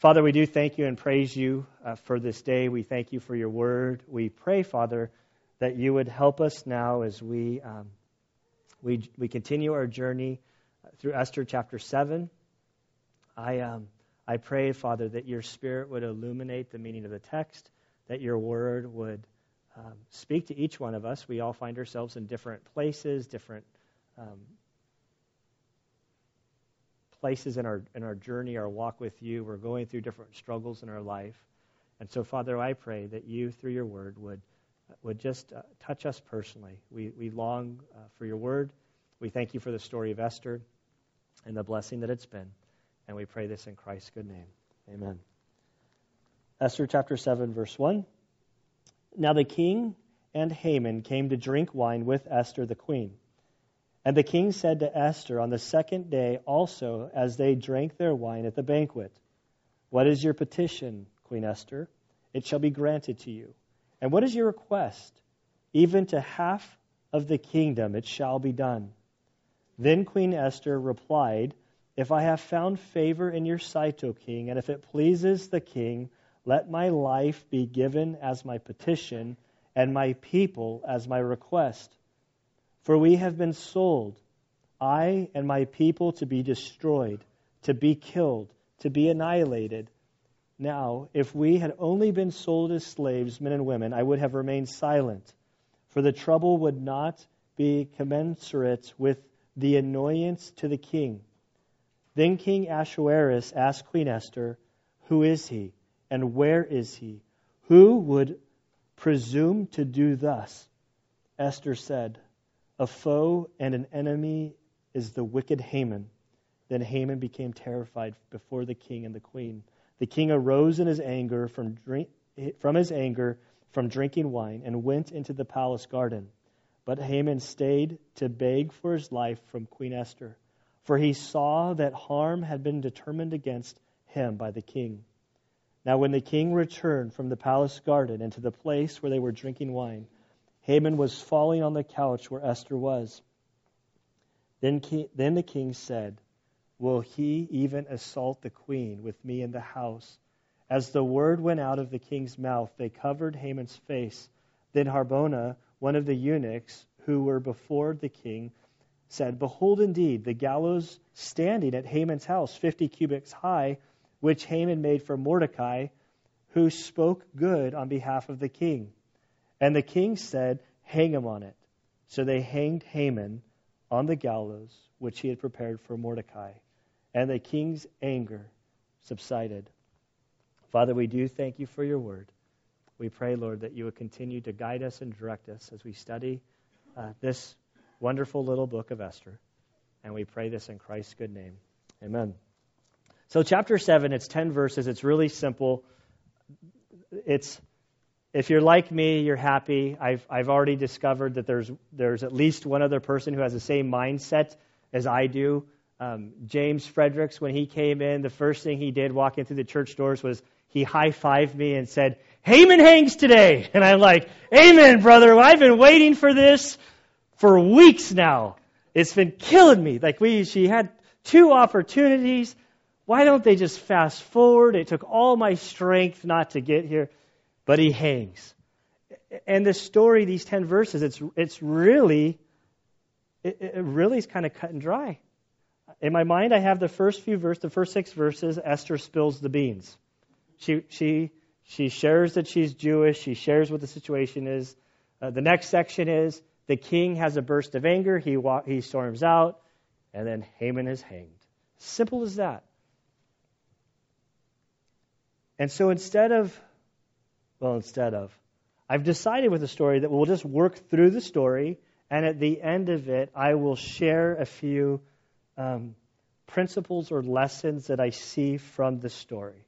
Father, we do thank you and praise you uh, for this day. We thank you for your word. We pray, Father, that you would help us now as we, um, we, we continue our journey through Esther chapter 7. I, um, I pray, Father, that your Spirit would illuminate the meaning of the text, that your word would um, speak to each one of us. We all find ourselves in different places, different um, places in our in our journey, our walk with you. We're going through different struggles in our life, and so, Father, I pray that you, through your word, would would just uh, touch us personally. We we long uh, for your word. We thank you for the story of Esther and the blessing that it's been, and we pray this in Christ's good name. Amen. Esther chapter seven, verse one. Now the king and Haman came to drink wine with Esther the queen. And the king said to Esther on the second day also, as they drank their wine at the banquet, What is your petition, Queen Esther? It shall be granted to you. And what is your request? Even to half of the kingdom it shall be done. Then Queen Esther replied, If I have found favor in your sight, O king, and if it pleases the king, let my life be given as my petition, and my people as my request. For we have been sold, I and my people, to be destroyed, to be killed, to be annihilated. Now, if we had only been sold as slaves, men and women, I would have remained silent, for the trouble would not be commensurate with the annoyance to the king. Then King Ahasuerus asked Queen Esther, Who is he, and where is he? Who would presume to do thus? Esther said, a foe and an enemy is the wicked Haman. Then Haman became terrified before the king and the queen. The king arose in his anger from, drink, from his anger from drinking wine and went into the palace garden. But Haman stayed to beg for his life from Queen Esther, for he saw that harm had been determined against him by the king. Now, when the king returned from the palace garden into the place where they were drinking wine, Haman was falling on the couch where Esther was. Then, then the king said, Will he even assault the queen with me in the house? As the word went out of the king's mouth, they covered Haman's face. Then Harbona, one of the eunuchs who were before the king, said, Behold, indeed, the gallows standing at Haman's house, fifty cubits high, which Haman made for Mordecai, who spoke good on behalf of the king. And the king said, Hang him on it. So they hanged Haman on the gallows which he had prepared for Mordecai. And the king's anger subsided. Father, we do thank you for your word. We pray, Lord, that you would continue to guide us and direct us as we study uh, this wonderful little book of Esther. And we pray this in Christ's good name. Amen. So, chapter 7, it's 10 verses. It's really simple. It's if you're like me, you're happy. I've, I've already discovered that there's, there's at least one other person who has the same mindset as I do. Um, James Fredericks, when he came in, the first thing he did walking through the church doors was he high fived me and said, Haman hangs today. And I'm like, Amen, brother. I've been waiting for this for weeks now. It's been killing me. Like we, she had two opportunities. Why don't they just fast forward? It took all my strength not to get here but he hangs. And the story, these 10 verses, it's, it's really, it, it really is kind of cut and dry. In my mind, I have the first few verses, the first six verses, Esther spills the beans. She, she, she shares that she's Jewish. She shares what the situation is. Uh, the next section is the king has a burst of anger. He, wa- he storms out, and then Haman is hanged. Simple as that. And so instead of well, instead of. I've decided with the story that we'll just work through the story, and at the end of it, I will share a few um, principles or lessons that I see from the story.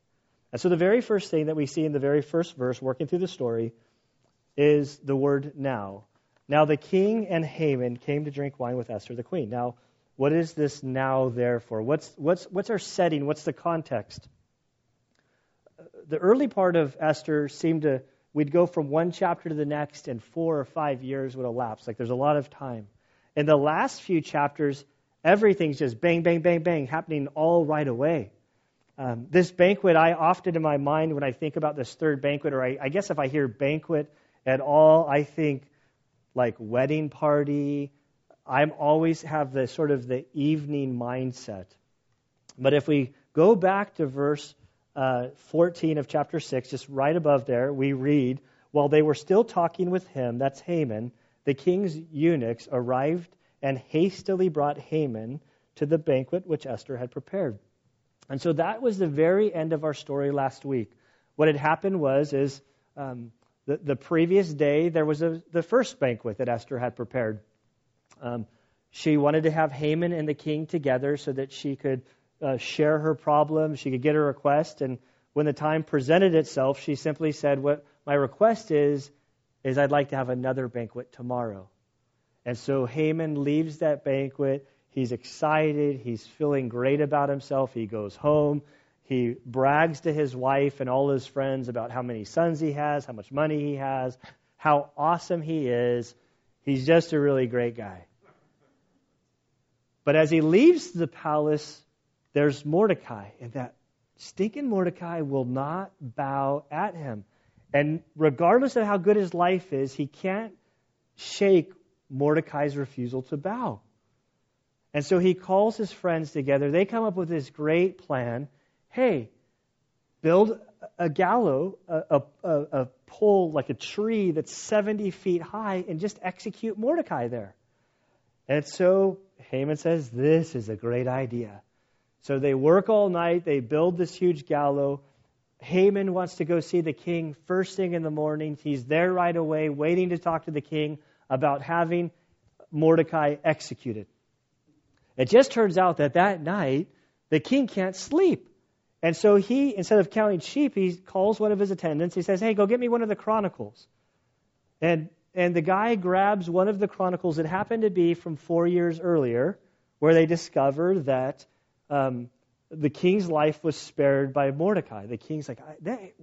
And so, the very first thing that we see in the very first verse, working through the story, is the word now. Now, the king and Haman came to drink wine with Esther the queen. Now, what is this now there for? What's, what's, what's our setting? What's the context? The early part of Esther seemed to, we'd go from one chapter to the next, and four or five years would elapse. Like there's a lot of time. In the last few chapters, everything's just bang, bang, bang, bang, happening all right away. Um, this banquet, I often in my mind, when I think about this third banquet, or I, I guess if I hear banquet at all, I think like wedding party. I'm always have the sort of the evening mindset. But if we go back to verse uh, 14 of chapter 6, just right above there, we read, While they were still talking with him, that's Haman, the king's eunuchs arrived and hastily brought Haman to the banquet which Esther had prepared. And so that was the very end of our story last week. What had happened was is um, the, the previous day there was a, the first banquet that Esther had prepared. Um, she wanted to have Haman and the king together so that she could uh, share her problems, she could get her request, and when the time presented itself, she simply said, "What my request is is I'd like to have another banquet tomorrow." And so Haman leaves that banquet. He's excited. He's feeling great about himself. He goes home. He brags to his wife and all his friends about how many sons he has, how much money he has, how awesome he is. He's just a really great guy. But as he leaves the palace, there's Mordecai, and that stinking Mordecai will not bow at him. And regardless of how good his life is, he can't shake Mordecai's refusal to bow. And so he calls his friends together. They come up with this great plan. Hey, build a gallows, a, a, a, pole like a tree that's 70 feet high, and just execute Mordecai there. And so Haman says, This is a great idea. So they work all night, they build this huge gallows. Haman wants to go see the king first thing in the morning. He's there right away, waiting to talk to the king about having Mordecai executed. It just turns out that that night, the king can't sleep. And so he, instead of counting sheep, he calls one of his attendants. He says, Hey, go get me one of the chronicles. And, and the guy grabs one of the chronicles that happened to be from four years earlier, where they discover that um, the king's life was spared by Mordecai. The king's like, they,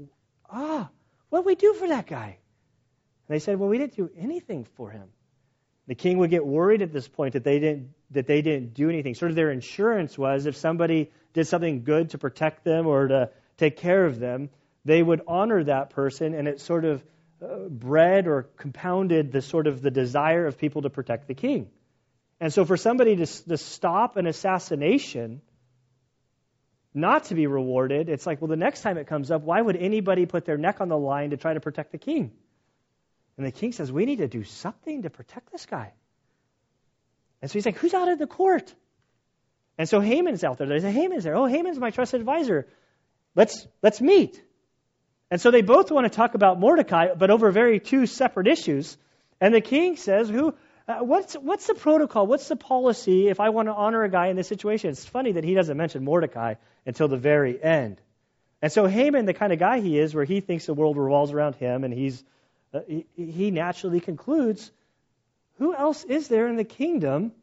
ah, what we do for that guy? And they said, well, we didn't do anything for him. The king would get worried at this point that they didn't that they didn't do anything. Sort of their insurance was if somebody did something good to protect them or to take care of them, they would honor that person, and it sort of uh, bred or compounded the sort of the desire of people to protect the king. And so, for somebody to, to stop an assassination not to be rewarded, it's like, well, the next time it comes up, why would anybody put their neck on the line to try to protect the king? And the king says, we need to do something to protect this guy. And so he's like, who's out of the court? And so Haman's out there. They say, Haman's there. Oh, Haman's my trusted advisor. Let's, let's meet. And so they both want to talk about Mordecai, but over very two separate issues. And the king says, who, uh, what's, what's the protocol? What's the policy if I want to honor a guy in this situation? It's funny that he doesn't mention Mordecai until the very end. And so Haman, the kind of guy he is, where he thinks the world revolves around him, and he's, uh, he, he naturally concludes, who else is there in the kingdom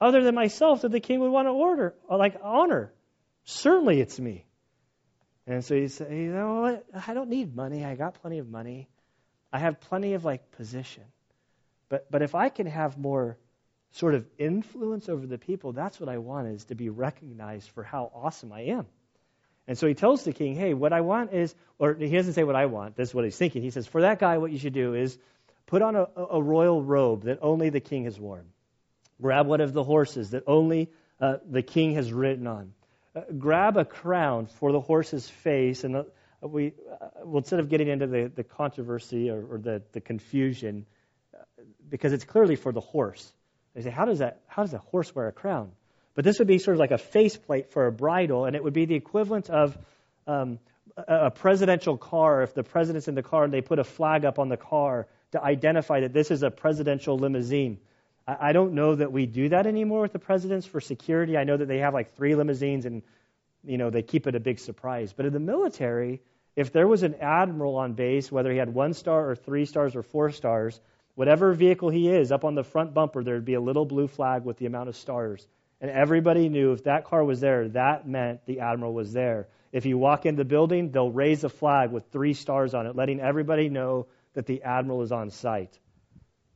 other than myself that the king would want to order, uh, like honor? Certainly it's me. And so he said, you know what? I don't need money. I got plenty of money. I have plenty of like position. But, but if I can have more sort of influence over the people, that's what I want is to be recognized for how awesome I am. And so he tells the king, hey, what I want is, or he doesn't say what I want, this is what he's thinking. He says, for that guy, what you should do is put on a, a royal robe that only the king has worn. Grab one of the horses that only uh, the king has ridden on. Uh, grab a crown for the horse's face, and uh, we, uh, well, instead of getting into the, the controversy or, or the, the confusion, because it's clearly for the horse. They say, how does that? How does a horse wear a crown? But this would be sort of like a faceplate for a bridle, and it would be the equivalent of um, a, presidential car. If the president's in the car and they put a flag up on the car to identify that this is a presidential limousine. I, I don't know that we do that anymore with the presidents for security. I know that they have like three limousines and you know they keep it a big surprise. But in the military, if there was an admiral on base, whether he had one star or three stars or four stars, Whatever vehicle he is, up on the front bumper, there'd be a little blue flag with the amount of stars. And everybody knew if that car was there, that meant the admiral was there. If you walk in the building, they'll raise a flag with three stars on it, letting everybody know that the admiral is on site.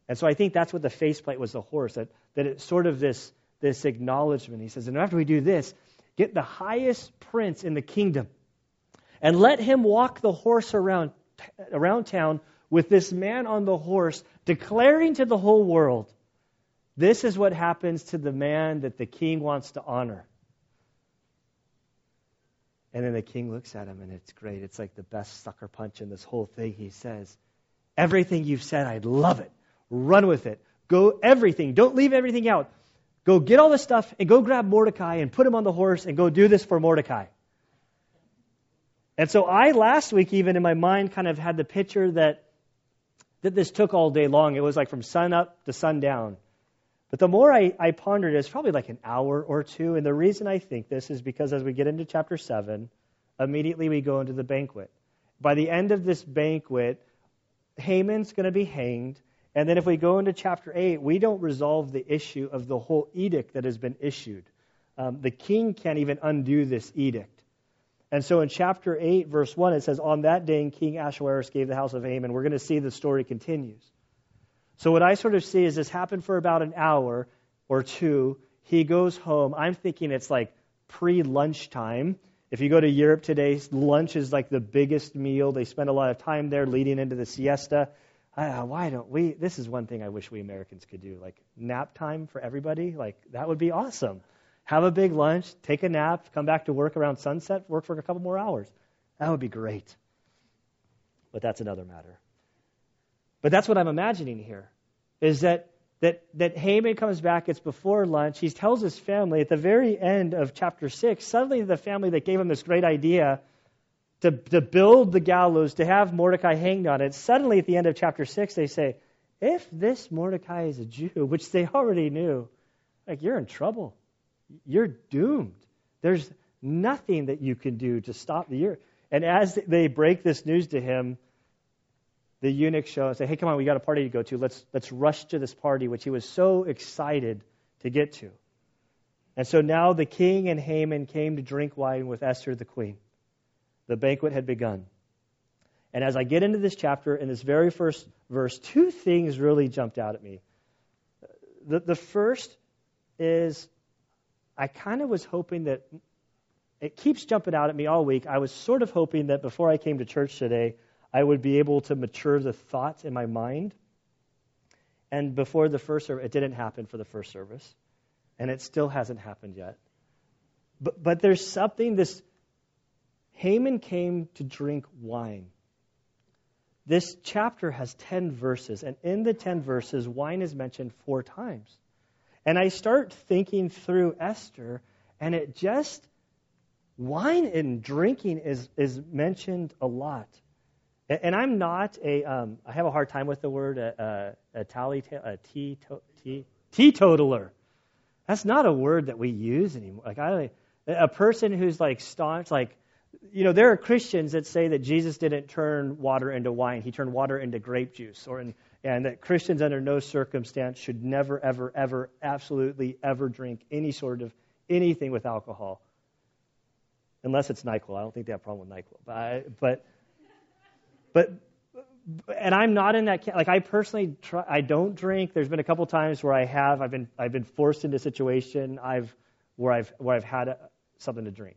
And so I think that's what the faceplate was the horse, that, that it's sort of this, this acknowledgement. He says, and after we do this, Get the highest prince in the kingdom and let him walk the horse around, around town with this man on the horse, declaring to the whole world, This is what happens to the man that the king wants to honor. And then the king looks at him, and it's great. It's like the best sucker punch in this whole thing. He says, Everything you've said, I'd love it. Run with it. Go everything. Don't leave everything out. Go get all the stuff and go grab Mordecai and put him on the horse and go do this for Mordecai. And so I last week even in my mind kind of had the picture that that this took all day long. It was like from sun up to sundown. But the more I, I pondered it, it's probably like an hour or two. And the reason I think this is because as we get into chapter 7, immediately we go into the banquet. By the end of this banquet, Haman's going to be hanged. And then if we go into chapter 8, we don't resolve the issue of the whole edict that has been issued. Um, the king can't even undo this edict. And so in chapter 8, verse 1, it says, On that day, King Ahasuerus gave the house of Haman. We're going to see the story continues. So what I sort of see is this happened for about an hour or two. He goes home. I'm thinking it's like pre lunchtime. If you go to Europe today, lunch is like the biggest meal. They spend a lot of time there leading into the siesta. Uh, why don't we? This is one thing I wish we Americans could do. Like nap time for everybody. Like that would be awesome. Have a big lunch, take a nap, come back to work around sunset, work for a couple more hours. That would be great. But that's another matter. But that's what I'm imagining here, is that that that Haman comes back. It's before lunch. He tells his family at the very end of chapter six. Suddenly, the family that gave him this great idea to to build the gallows to have Mordecai hanged on it. Suddenly, at the end of chapter six, they say, "If this Mordecai is a Jew, which they already knew, like you're in trouble. You're doomed. There's nothing that you can do to stop the year." And as they break this news to him, the eunuch show and say, hey, come on, we got a party to go to. Let's, let's rush to this party, which he was so excited to get to. And so now the king and Haman came to drink wine with Esther the queen. The banquet had begun. And as I get into this chapter, in this very first verse, two things really jumped out at me. The, the first is I kind of was hoping that it keeps jumping out at me all week. I was sort of hoping that before I came to church today, I would be able to mature the thoughts in my mind. And before the first service, it didn't happen for the first service, and it still hasn't happened yet. But, but there's something this Haman came to drink wine. This chapter has 10 verses, and in the 10 verses, wine is mentioned four times. And I start thinking through Esther, and it just, wine and drinking is, is mentioned a lot. And I'm not a, um, I have a hard time with the word a, a, a tally, a teetotaler. That's not a word that we use anymore. Like I, a person who's like staunch, like, you know, there are Christians that say that Jesus didn't turn water into wine; he turned water into grape juice, or in, and that Christians under no circumstance should never, ever, ever, absolutely ever drink any sort of anything with alcohol, unless it's Nyquil. I don't think they have a problem with Nyquil, but I, but but and I'm not in that like I personally try, I don't drink. There's been a couple times where I have I've been I've been forced into a situation I've where I've where I've had a, something to drink.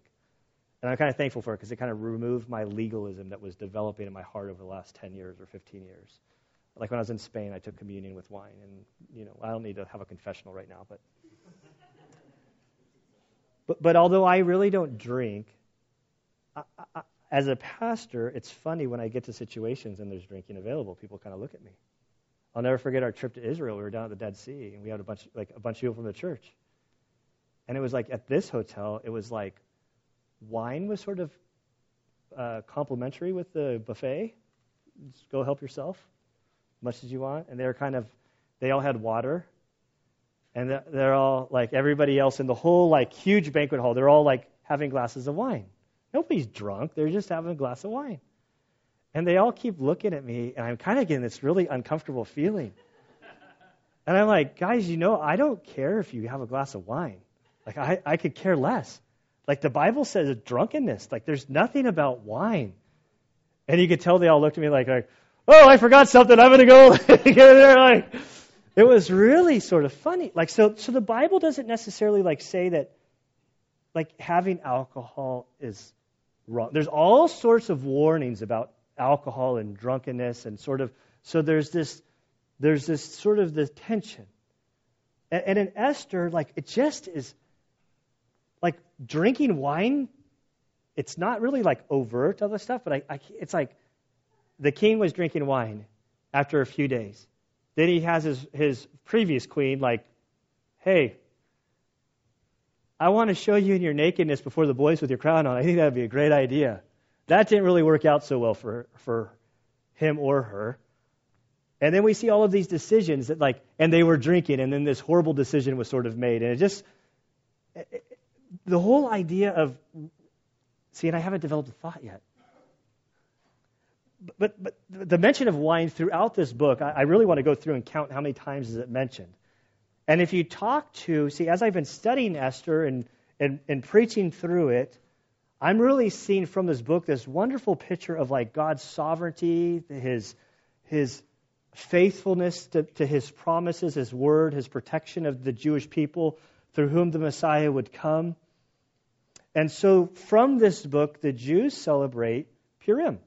And I'm kind of thankful for it because it kind of removed my legalism that was developing in my heart over the last 10 years or 15 years. Like when I was in Spain, I took communion with wine, and you know I don't need to have a confessional right now, but but, but although I really don't drink, I, I, as a pastor, it's funny when I get to situations and there's drinking available. People kind of look at me. I'll never forget our trip to Israel. We were down at the Dead Sea, and we had a bunch, like a bunch of people from the church. And it was like at this hotel, it was like wine was sort of uh, complimentary with the buffet. Just go help yourself, much as you want. And they were kind of, they all had water, and they're all like everybody else in the whole like huge banquet hall. They're all like having glasses of wine. Nobody's drunk. They're just having a glass of wine. And they all keep looking at me, and I'm kind of getting this really uncomfortable feeling. And I'm like, guys, you know, I don't care if you have a glass of wine. Like, I, I could care less. Like, the Bible says drunkenness. Like, there's nothing about wine. And you could tell they all looked at me like, like oh, I forgot something. I'm going to go get there. Like, it was really sort of funny. Like, so, so the Bible doesn't necessarily like say that like having alcohol is wrong. There's all sorts of warnings about alcohol and drunkenness and sort of so there's this there's this sort of the tension. And, and in Esther, like it just is like drinking wine. It's not really like overt other stuff, but I, I, it's like the king was drinking wine after a few days. Then he has his, his previous queen like, hey, I want to show you in your nakedness before the boys with your crown on. I think that would be a great idea. That didn't really work out so well for, for him or her. And then we see all of these decisions that, like, and they were drinking, and then this horrible decision was sort of made. And it just, the whole idea of, see, and I haven't developed a thought yet. But, but the mention of wine throughout this book, I, I really want to go through and count how many times is it mentioned. And if you talk to, see, as I've been studying Esther and, and, and preaching through it, I'm really seeing from this book this wonderful picture of like God's sovereignty, his, his faithfulness to, to his promises, his word, his protection of the Jewish people through whom the Messiah would come. And so from this book, the Jews celebrate Purim.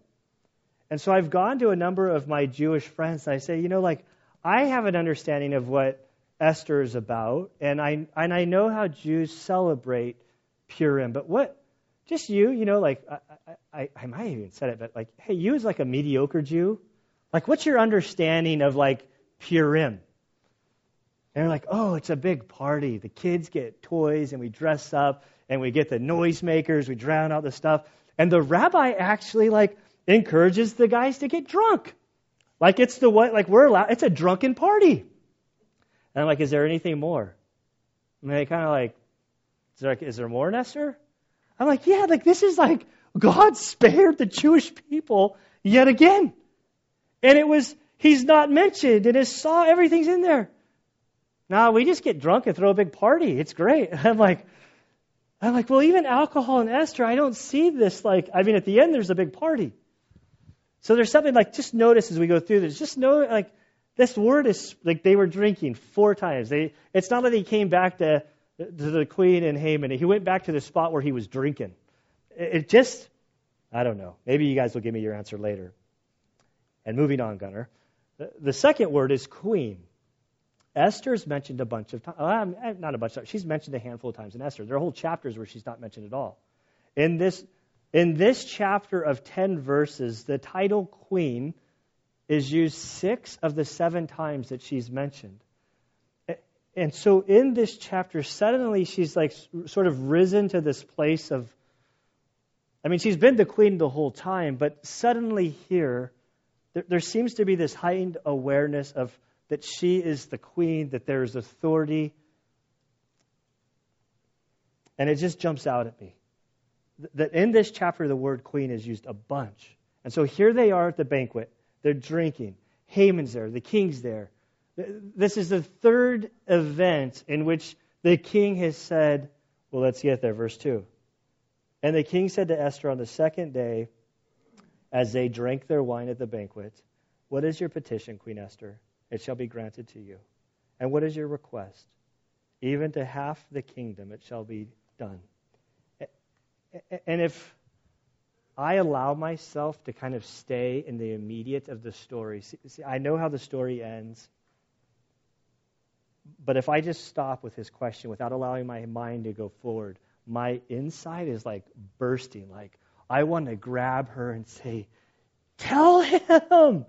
And so I've gone to a number of my Jewish friends and I say, you know, like, I have an understanding of what Esther is about, and I and I know how Jews celebrate Purim. But what, just you, you know, like I, I, I might have even said it, but like, hey, you as like a mediocre Jew, like, what's your understanding of like Purim? And they're like, oh, it's a big party. The kids get toys, and we dress up, and we get the noisemakers, we drown out the stuff. And the rabbi actually like encourages the guys to get drunk. Like it's the what? Like we're allowed. It's a drunken party. And I'm like, is there anything more? And they kind of like, is there, is there more, Esther? I'm like, yeah, like this is like God spared the Jewish people yet again. And it was, he's not mentioned and his saw, everything's in there. Now we just get drunk and throw a big party. It's great. I'm like, I'm like, well, even alcohol and Esther, I don't see this like, I mean, at the end, there's a big party. So there's something like, just notice as we go through this, just know, like, this word is like they were drinking four times. They, it's not that he came back to, to the queen and Haman. He went back to the spot where he was drinking. It, it just, I don't know. Maybe you guys will give me your answer later. And moving on, Gunner. The, the second word is queen. Esther's mentioned a bunch of times. Not a bunch of times. She's mentioned a handful of times in Esther. There are whole chapters where she's not mentioned at all. In this, in this chapter of 10 verses, the title queen is used six of the seven times that she's mentioned. And so in this chapter, suddenly she's like sort of risen to this place of, I mean, she's been the queen the whole time, but suddenly here, there, there seems to be this heightened awareness of that she is the queen, that there is authority. And it just jumps out at me that in this chapter, the word queen is used a bunch. And so here they are at the banquet. They're drinking. Haman's there. The king's there. This is the third event in which the king has said, well, let's get there, verse 2. And the king said to Esther on the second day, as they drank their wine at the banquet, What is your petition, Queen Esther? It shall be granted to you. And what is your request? Even to half the kingdom it shall be done. And if I allow myself to kind of stay in the immediate of the story. See, I know how the story ends. But if I just stop with his question without allowing my mind to go forward, my inside is like bursting. Like, I want to grab her and say, Tell him!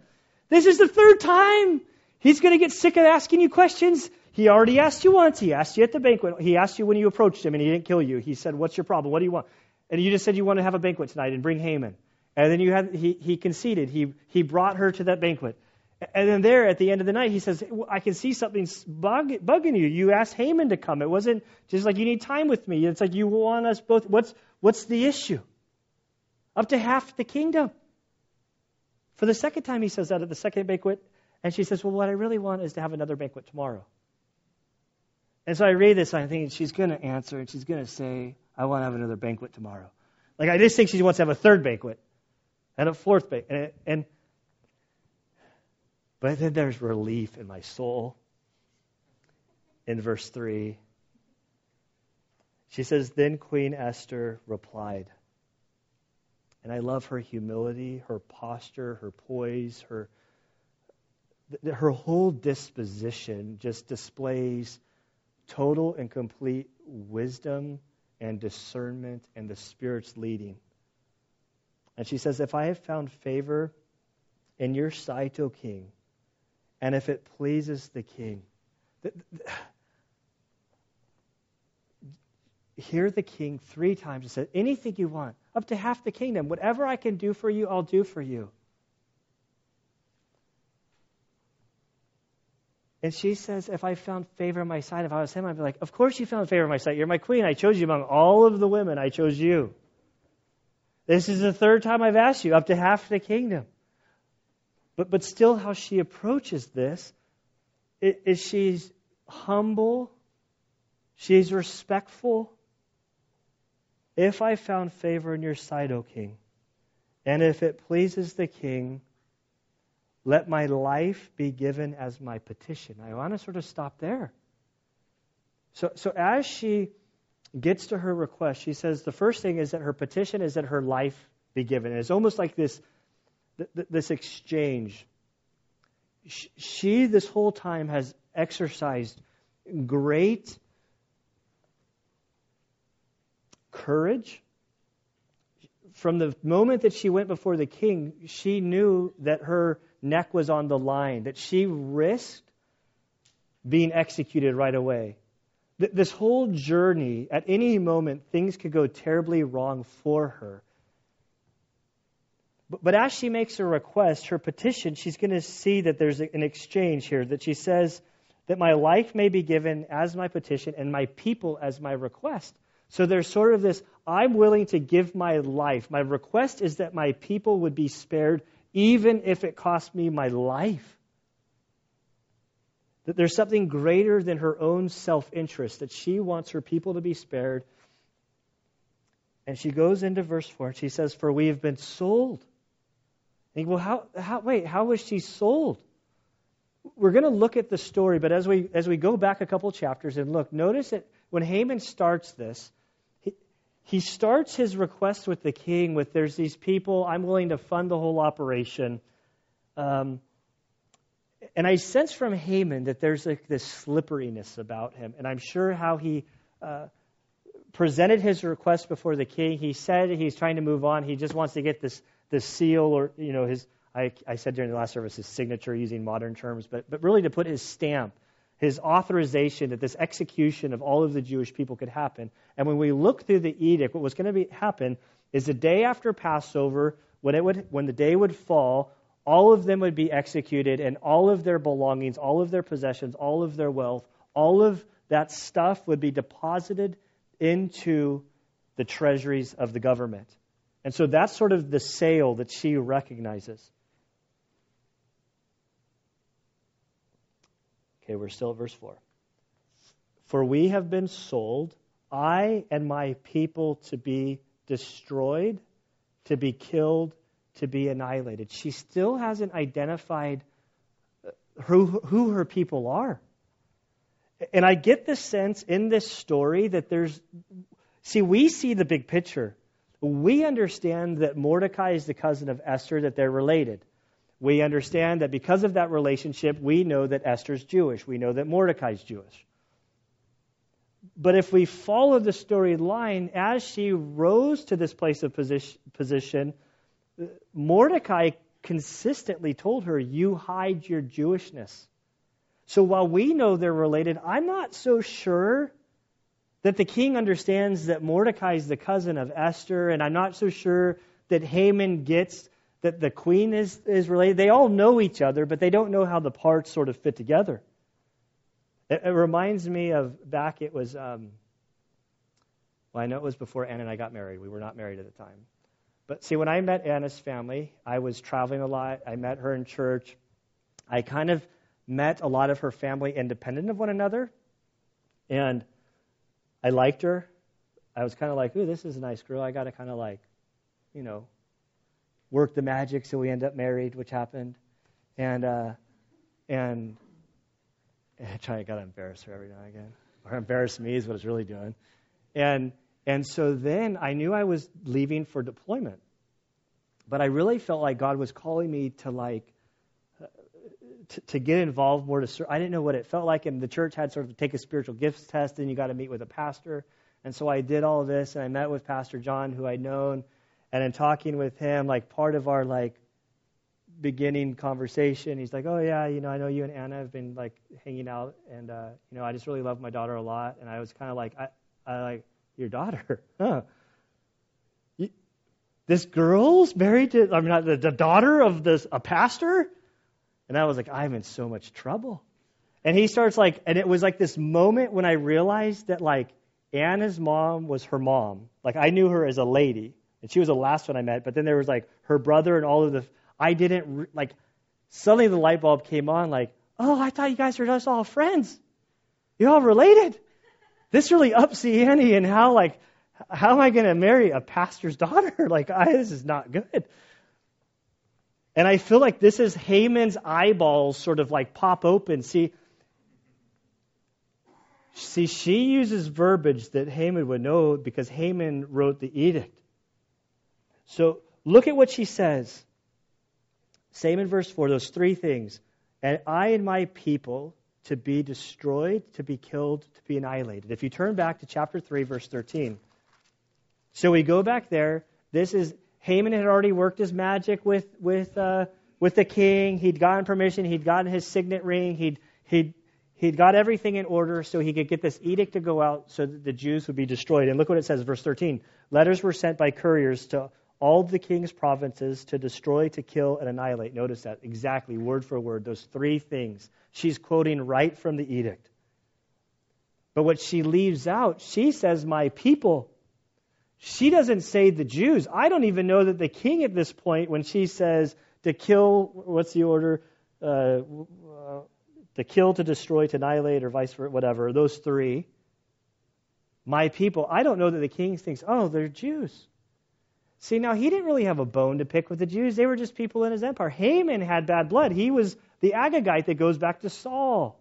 This is the third time! He's going to get sick of asking you questions. He already asked you once. He asked you at the banquet. He asked you when you approached him and he didn't kill you. He said, What's your problem? What do you want? And you just said you want to have a banquet tonight and bring Haman. And then you had, he, he conceded. He, he brought her to that banquet. And then there at the end of the night, he says, I can see something bug, bugging you. You asked Haman to come. It wasn't just like you need time with me. It's like you want us both. What's, what's the issue? Up to half the kingdom. For the second time, he says that at the second banquet. And she says, Well, what I really want is to have another banquet tomorrow. And so I read this, and I'm thinking she's going to answer, and she's going to say, I want to have another banquet tomorrow. Like, I just think she wants to have a third banquet and a fourth banquet. And, and, but then there's relief in my soul in verse 3. She says, Then Queen Esther replied. And I love her humility, her posture, her poise, her her whole disposition just displays total and complete wisdom and discernment and the Spirit's leading. And she says, If I have found favor in your sight, O king, and if it pleases the king, hear the king three times and said, Anything you want, up to half the kingdom, whatever I can do for you, I'll do for you. And she says, If I found favor in my sight, if I was him, I'd be like, Of course you found favor in my sight. You're my queen. I chose you among all of the women. I chose you. This is the third time I've asked you, up to half the kingdom. But, but still, how she approaches this is she's humble, she's respectful. If I found favor in your sight, O king, and if it pleases the king, let my life be given as my petition. I want to sort of stop there. So, so as she gets to her request, she says the first thing is that her petition is that her life be given. And it's almost like this, this exchange. She, this whole time, has exercised great courage. From the moment that she went before the king, she knew that her neck was on the line, that she risked being executed right away. This whole journey, at any moment, things could go terribly wrong for her. But, but as she makes her request, her petition, she's going to see that there's an exchange here, that she says that my life may be given as my petition and my people as my request. So there's sort of this I'm willing to give my life. My request is that my people would be spared even if it cost me my life. That there's something greater than her own self interest, that she wants her people to be spared. And she goes into verse 4 and she says, For we have been sold. And well, how, how, wait, how was she sold? We're going to look at the story, but as we, as we go back a couple chapters and look, notice that when Haman starts this, he starts his request with the king with there's these people, I'm willing to fund the whole operation. Um, and I sense from Haman that there's like this slipperiness about him. And I'm sure how he uh, presented his request before the king, he said he's trying to move on. He just wants to get this, this seal or, you know, his, I, I said during the last service, his signature using modern terms, but, but really to put his stamp his authorization that this execution of all of the Jewish people could happen. And when we look through the edict, what was going to be, happen is the day after Passover, when, it would, when the day would fall, all of them would be executed, and all of their belongings, all of their possessions, all of their wealth, all of that stuff would be deposited into the treasuries of the government. And so that's sort of the sale that she recognizes. Okay, we're still at verse 4. For we have been sold, I and my people, to be destroyed, to be killed, to be annihilated. She still hasn't identified uh, who, who her people are. And I get the sense in this story that there's, see, we see the big picture. We understand that Mordecai is the cousin of Esther, that they're related. We understand that because of that relationship, we know that Esther's Jewish. We know that Mordecai's Jewish. But if we follow the storyline, as she rose to this place of position, Mordecai consistently told her, You hide your Jewishness. So while we know they're related, I'm not so sure that the king understands that Mordecai is the cousin of Esther, and I'm not so sure that Haman gets that the queen is, is related. They all know each other, but they don't know how the parts sort of fit together. It, it reminds me of back, it was, um, well, I know it was before Anna and I got married. We were not married at the time. But see, when I met Anna's family, I was traveling a lot. I met her in church. I kind of met a lot of her family independent of one another. And I liked her. I was kind of like, ooh, this is a nice girl. I got to kind of like, you know, work the magic so we end up married, which happened. And uh, and I try to embarrass her every now and again, or embarrass me is what it's really doing. And, and so then I knew I was leaving for deployment. But I really felt like God was calling me to like, to, to, get involved more to serve. I didn't know what it felt like, and the church had sort of take a spiritual gifts test, and you got to meet with a pastor. And so I did all this, and I met with Pastor John, who I'd known, and in talking with him, like part of our like beginning conversation, he's like, "Oh yeah, you know, I know you and Anna have been like hanging out, and uh, you know, I just really love my daughter a lot." And I was kind of like, "I, I like your daughter, huh?" You, this girl's married to, I mean, not the, the daughter of this a pastor, and I was like, I'm in so much trouble. And he starts like, and it was like this moment when I realized that like Anna's mom was her mom. Like I knew her as a lady, and she was the last one I met. But then there was like her brother and all of the. I didn't like. Suddenly the light bulb came on. Like, oh, I thought you guys were just all friends. You're all related. This really ups the ante and how like how am I going to marry a pastor's daughter? Like, I, this is not good. And I feel like this is Haman's eyeballs sort of like pop open. See, see, she uses verbiage that Haman would know because Haman wrote the edict. So look at what she says. Same in verse 4, those three things. And I and my people to be destroyed, to be killed, to be annihilated. If you turn back to chapter 3, verse 13. So we go back there. This is Haman had already worked his magic with with uh, with the king. He'd gotten permission. He'd gotten his signet ring. He'd he'd he'd got everything in order so he could get this edict to go out so that the Jews would be destroyed. And look what it says, verse 13. Letters were sent by couriers to all the king's provinces to destroy, to kill, and annihilate. Notice that exactly, word for word, those three things. She's quoting right from the edict. But what she leaves out, she says, My people. She doesn't say the Jews. I don't even know that the king at this point, when she says to kill, what's the order? Uh, to kill, to destroy, to annihilate, or vice versa, whatever, those three. My people. I don't know that the king thinks, oh, they're Jews. See, now he didn't really have a bone to pick with the Jews. They were just people in his empire. Haman had bad blood. He was the Agagite that goes back to Saul.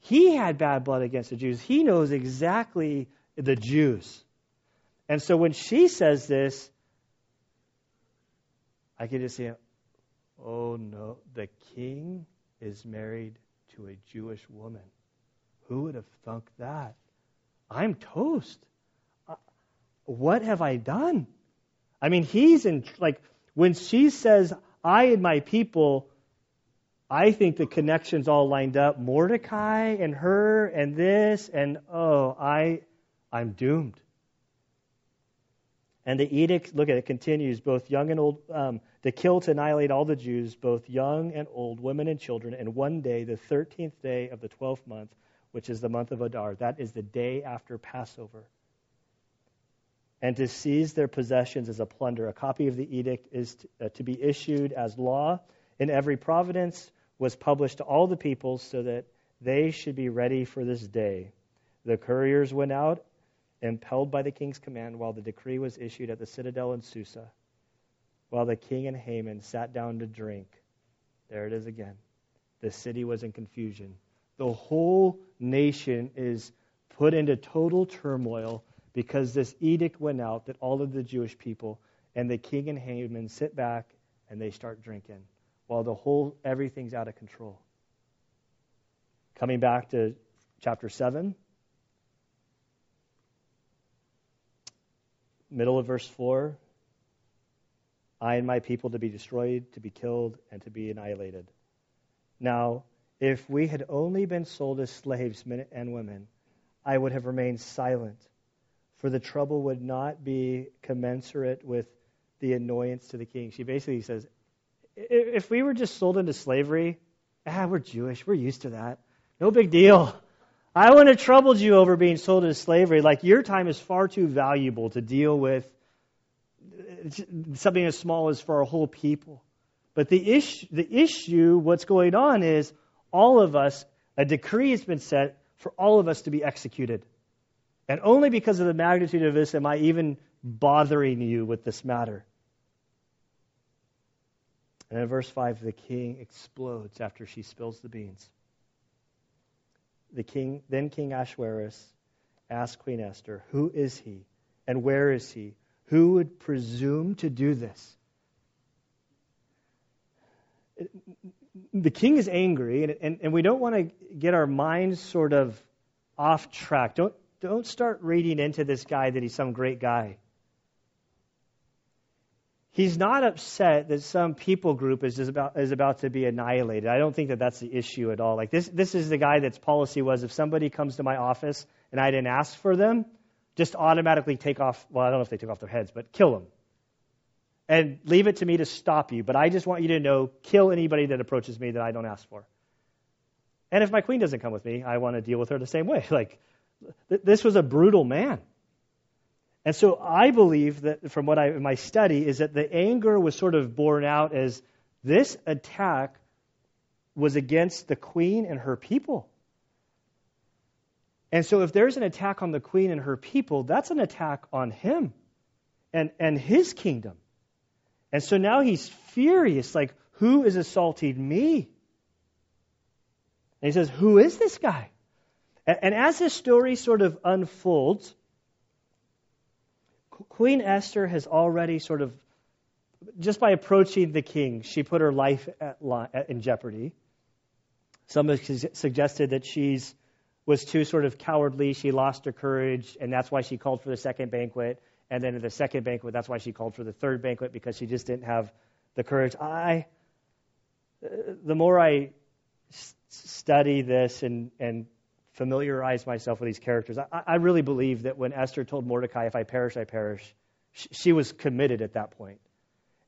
He had bad blood against the Jews. He knows exactly the Jews. And so when she says this, I can just say, oh no, the king is married to a Jewish woman. Who would have thunk that? I'm toast. What have I done? I mean, he's in, like, when she says, I and my people, I think the connections all lined up. Mordecai and her and this, and oh, I I'm doomed. And the edict, look at it, continues both young and old, um, to kill, to annihilate all the Jews, both young and old, women and children, and one day, the 13th day of the 12th month, which is the month of Adar. That is the day after Passover. And to seize their possessions as a plunder. A copy of the edict is to, uh, to be issued as law in every province, was published to all the peoples so that they should be ready for this day. The couriers went out impelled by the king's command, while the decree was issued at the citadel in Susa, while the king and Haman sat down to drink. There it is again. The city was in confusion. The whole nation is put into total turmoil because this edict went out that all of the Jewish people and the king and Haman sit back and they start drinking while the whole everything's out of control. Coming back to chapter 7, middle of verse 4 I and my people to be destroyed, to be killed, and to be annihilated. Now, if we had only been sold as slaves, men and women, I would have remained silent, for the trouble would not be commensurate with the annoyance to the king. She basically says, if we were just sold into slavery, ah, we're Jewish, we're used to that. No big deal. I wouldn't have troubled you over being sold into slavery. Like, your time is far too valuable to deal with something as small as for a whole people. But the issue, the issue, what's going on is all of us, a decree has been set for all of us to be executed. And only because of the magnitude of this am I even bothering you with this matter. And in verse 5, the king explodes after she spills the beans the king, then King Ahasuerus, asked Queen Esther, Who is he? And where is he? Who would presume to do this? The king is angry, and, and, and we don't want to get our minds sort of off track. Don't, don't start reading into this guy that he's some great guy. He's not upset that some people group is about, is about to be annihilated. I don't think that that's the issue at all. Like this, this is the guy that's policy was if somebody comes to my office and I didn't ask for them, just automatically take off, well, I don't know if they took off their heads, but kill them. And leave it to me to stop you. But I just want you to know, kill anybody that approaches me that I don't ask for. And if my queen doesn't come with me, I want to deal with her the same way. Like, this was a brutal man. And so I believe that from what I, my study is that the anger was sort of borne out as this attack was against the queen and her people. And so if there's an attack on the queen and her people, that's an attack on him and, and his kingdom. And so now he's furious, like, who is assaulting me? And he says, Who is this guy? And, as this story sort of unfolds, Queen Esther has already sort of, just by approaching the king, she put her life in jeopardy. Some have suggested that she's was too sort of cowardly. She lost her courage, and that's why she called for the second banquet. And then at the second banquet, that's why she called for the third banquet because she just didn't have the courage. I, uh, the more I study this and, and familiarize myself with these characters, I, I really believe that when Esther told Mordecai, if I perish, I perish, she, she was committed at that point.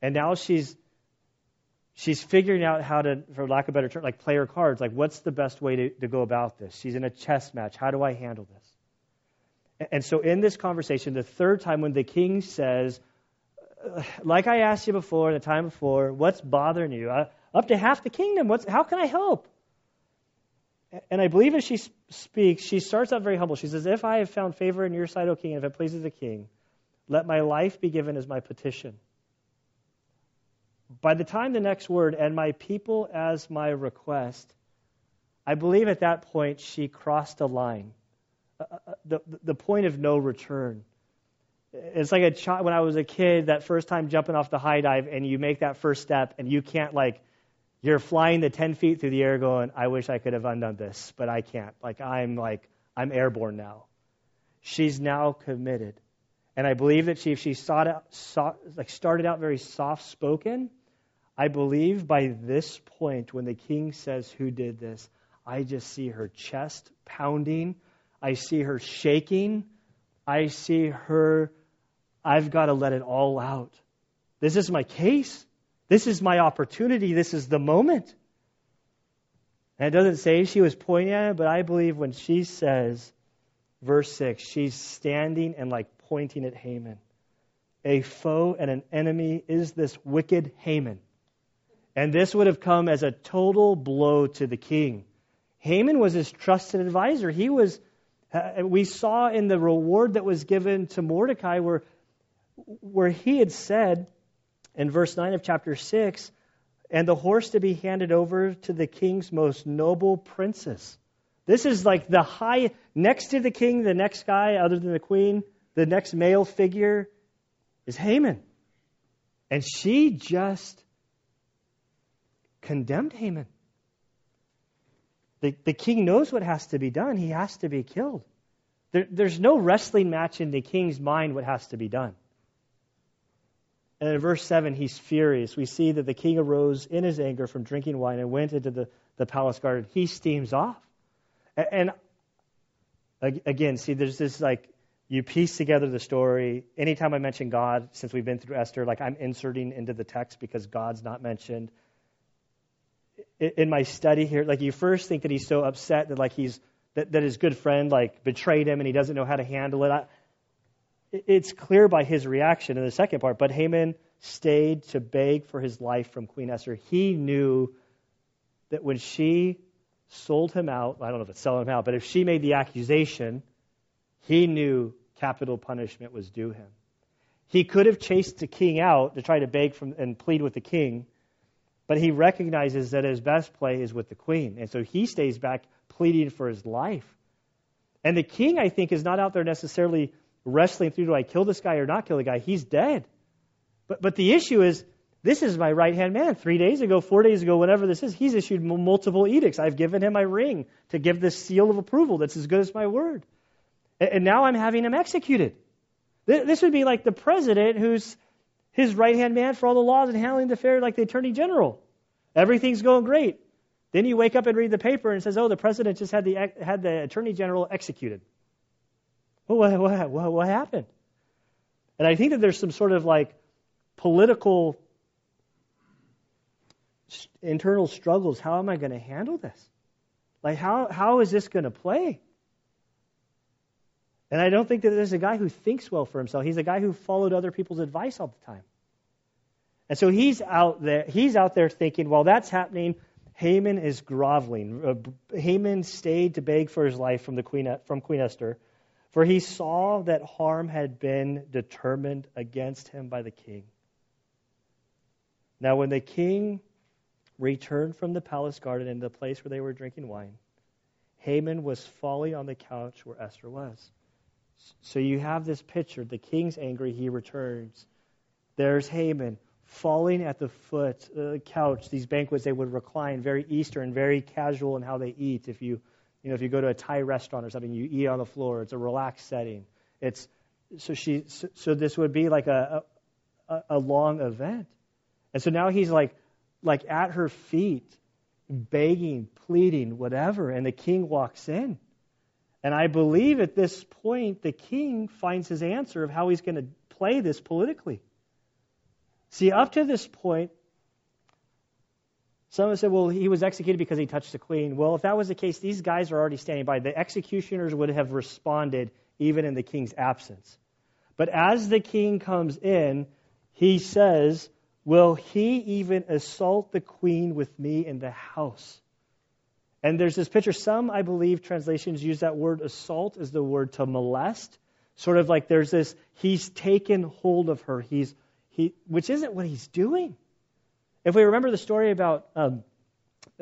And now she's she's figuring out how to, for lack of a better term, like play her cards. Like, what's the best way to, to go about this? She's in a chess match. How do I handle this? And so, in this conversation, the third time when the king says, like I asked you before, the time before, what's bothering you? Uh, up to half the kingdom. What's, how can I help? And I believe as she speaks, she starts out very humble. She says, If I have found favor in your sight, O king, and if it pleases the king, let my life be given as my petition by the time the next word, and my people as my request, I believe at that point she crossed a line, uh, uh the, the point of no return. It's like a child, when I was a kid, that first time jumping off the high dive, and you make that first step, and you can't, like, you're flying the 10 feet through the air going, I wish I could have undone this, but I can't. Like, I'm like, I'm airborne now. She's now committed. And I believe that she, if she sought out, sought, like started out very soft spoken, I believe by this point, when the king says, Who did this? I just see her chest pounding. I see her shaking. I see her, I've got to let it all out. This is my case. This is my opportunity. This is the moment. And it doesn't say she was pointing at it, but I believe when she says, verse 6, she's standing and like pointing at Haman. A foe and an enemy is this wicked Haman. And this would have come as a total blow to the king. Haman was his trusted advisor. He was, uh, we saw in the reward that was given to Mordecai where, where he had said in verse 9 of chapter 6, and the horse to be handed over to the king's most noble princess. This is like the high, next to the king, the next guy other than the queen, the next male figure is Haman. And she just condemned Haman. The, the king knows what has to be done. He has to be killed. There, there's no wrestling match in the king's mind what has to be done. And in verse 7, he's furious. We see that the king arose in his anger from drinking wine and went into the, the palace garden. He steams off. And, and again, see, there's this like, you piece together the story. Anytime I mention God, since we've been through Esther, like I'm inserting into the text because God's not mentioned in my study here, like you first think that he's so upset that like he's that, that his good friend like betrayed him and he doesn't know how to handle it. I, it's clear by his reaction in the second part. But Haman stayed to beg for his life from Queen Esther. He knew that when she sold him out, I don't know if it's selling him out, but if she made the accusation, he knew capital punishment was due him. He could have chased the king out to try to beg from and plead with the king but he recognizes that his best play is with the queen. And so he stays back pleading for his life. And the king, I think, is not out there necessarily wrestling through do I kill this guy or not kill the guy? He's dead. But, but the issue is this is my right hand man. Three days ago, four days ago, whatever this is, he's issued multiple edicts. I've given him my ring to give this seal of approval that's as good as my word. And, and now I'm having him executed. This would be like the president who's his right hand man for all the laws and handling the affair, like the attorney general. Everything's going great. Then you wake up and read the paper and it says, "Oh, the president just had the had the attorney general executed." What, what, what, what happened? And I think that there's some sort of like political internal struggles. How am I going to handle this? Like, how how is this going to play? And I don't think that there's a guy who thinks well for himself. He's a guy who followed other people's advice all the time. And so he's out there, he's out there thinking, while that's happening, Haman is groveling. Uh, Haman stayed to beg for his life from, the queen, from Queen Esther, for he saw that harm had been determined against him by the king. Now, when the king returned from the palace garden in the place where they were drinking wine, Haman was falling on the couch where Esther was. So you have this picture. The king's angry, he returns. There's Haman falling at the foot, uh, couch. These banquets they would recline, very Eastern, very casual in how they eat. If you, you know, if you go to a Thai restaurant or something, you eat on the floor. It's a relaxed setting. It's so she. So, this would be like a, a a long event, and so now he's like like at her feet, begging, pleading, whatever, and the king walks in. And I believe at this point, the king finds his answer of how he's going to play this politically. See, up to this point, some said, well, he was executed because he touched the queen. Well, if that was the case, these guys are already standing by. The executioners would have responded even in the king's absence. But as the king comes in, he says, Will he even assault the queen with me in the house? And there's this picture. Some, I believe, translations use that word assault as the word to molest. Sort of like there's this, he's taken hold of her, he's, he, which isn't what he's doing. If we remember the story about um,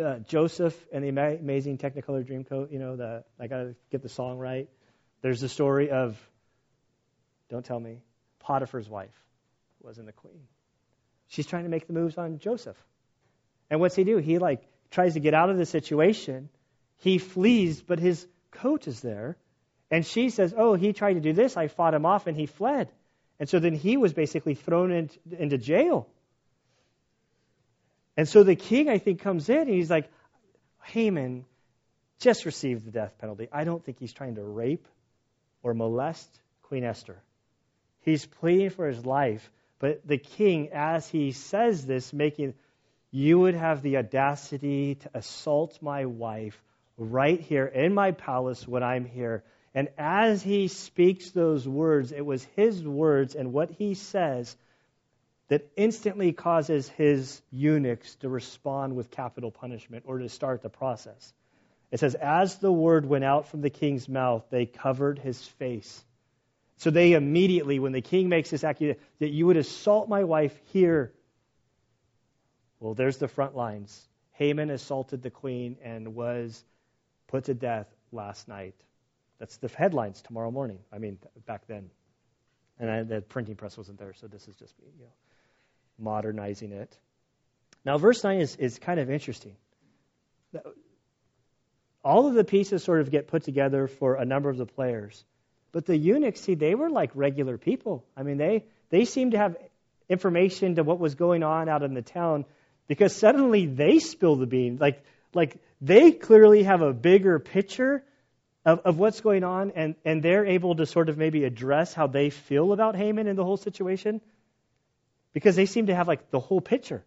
uh, Joseph and the amazing Technicolor Dreamcoat, you know, the, I got to get the song right. There's the story of, don't tell me, Potiphar's wife wasn't the queen. She's trying to make the moves on Joseph. And what's he do? He like tries to get out of the situation. He flees, but his coat is there. And she says, Oh, he tried to do this. I fought him off and he fled. And so then he was basically thrown into, into jail. And so the king, I think, comes in and he's like, Haman just received the death penalty. I don't think he's trying to rape or molest Queen Esther. He's pleading for his life. But the king, as he says this, making you would have the audacity to assault my wife right here in my palace when I'm here. And as he speaks those words, it was his words and what he says that instantly causes his eunuchs to respond with capital punishment or to start the process. It says, As the word went out from the king's mouth, they covered his face. So they immediately, when the king makes this accusation, that you would assault my wife here well, there's the front lines. Haman assaulted the queen and was put to death last night. That's the headlines tomorrow morning. I mean, back then. And I, the printing press wasn't there, so this is just you know, modernizing it. Now, verse 9 is, is kind of interesting. All of the pieces sort of get put together for a number of the players. But the eunuchs, see, they were like regular people. I mean, they, they seemed to have information to what was going on out in the town because suddenly they spill the beans. Like, like they clearly have a bigger picture of, of what's going on, and, and they're able to sort of maybe address how they feel about Haman and the whole situation because they seem to have like the whole picture.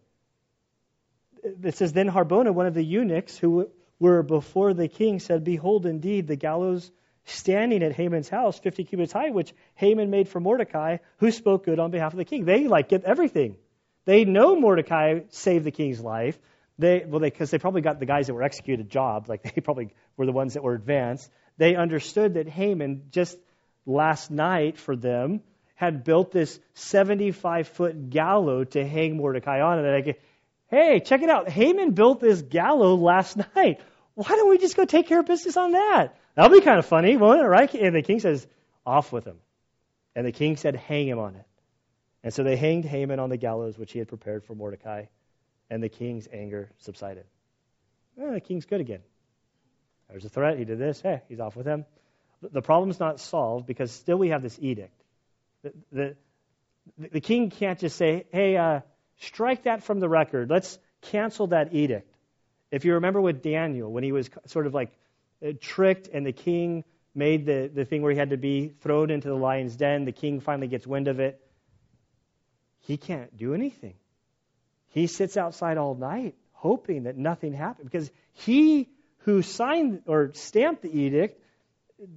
It says, Then Harbona, one of the eunuchs who were before the king, said, Behold, indeed, the gallows standing at Haman's house, 50 cubits high, which Haman made for Mordecai, who spoke good on behalf of the king. They like get everything. They know Mordecai saved the king's life. They, well, because they, they probably got the guys that were executed jobs. like they probably were the ones that were advanced. They understood that Haman, just last night for them, had built this 75 foot gallows to hang Mordecai on. And they're like, hey, check it out. Haman built this gallows last night. Why don't we just go take care of business on that? That'll be kind of funny, won't it, right? And the king says, Off with him. And the king said, Hang him on it. And so they hanged Haman on the gallows which he had prepared for Mordecai, and the king's anger subsided. Eh, the king's good again. There's a threat. He did this. Hey, he's off with him. The problem's not solved because still we have this edict. The, the, the king can't just say, hey, uh, strike that from the record. Let's cancel that edict. If you remember with Daniel, when he was sort of like uh, tricked and the king made the, the thing where he had to be thrown into the lion's den, the king finally gets wind of it. He can't do anything. He sits outside all night hoping that nothing happened because he who signed or stamped the edict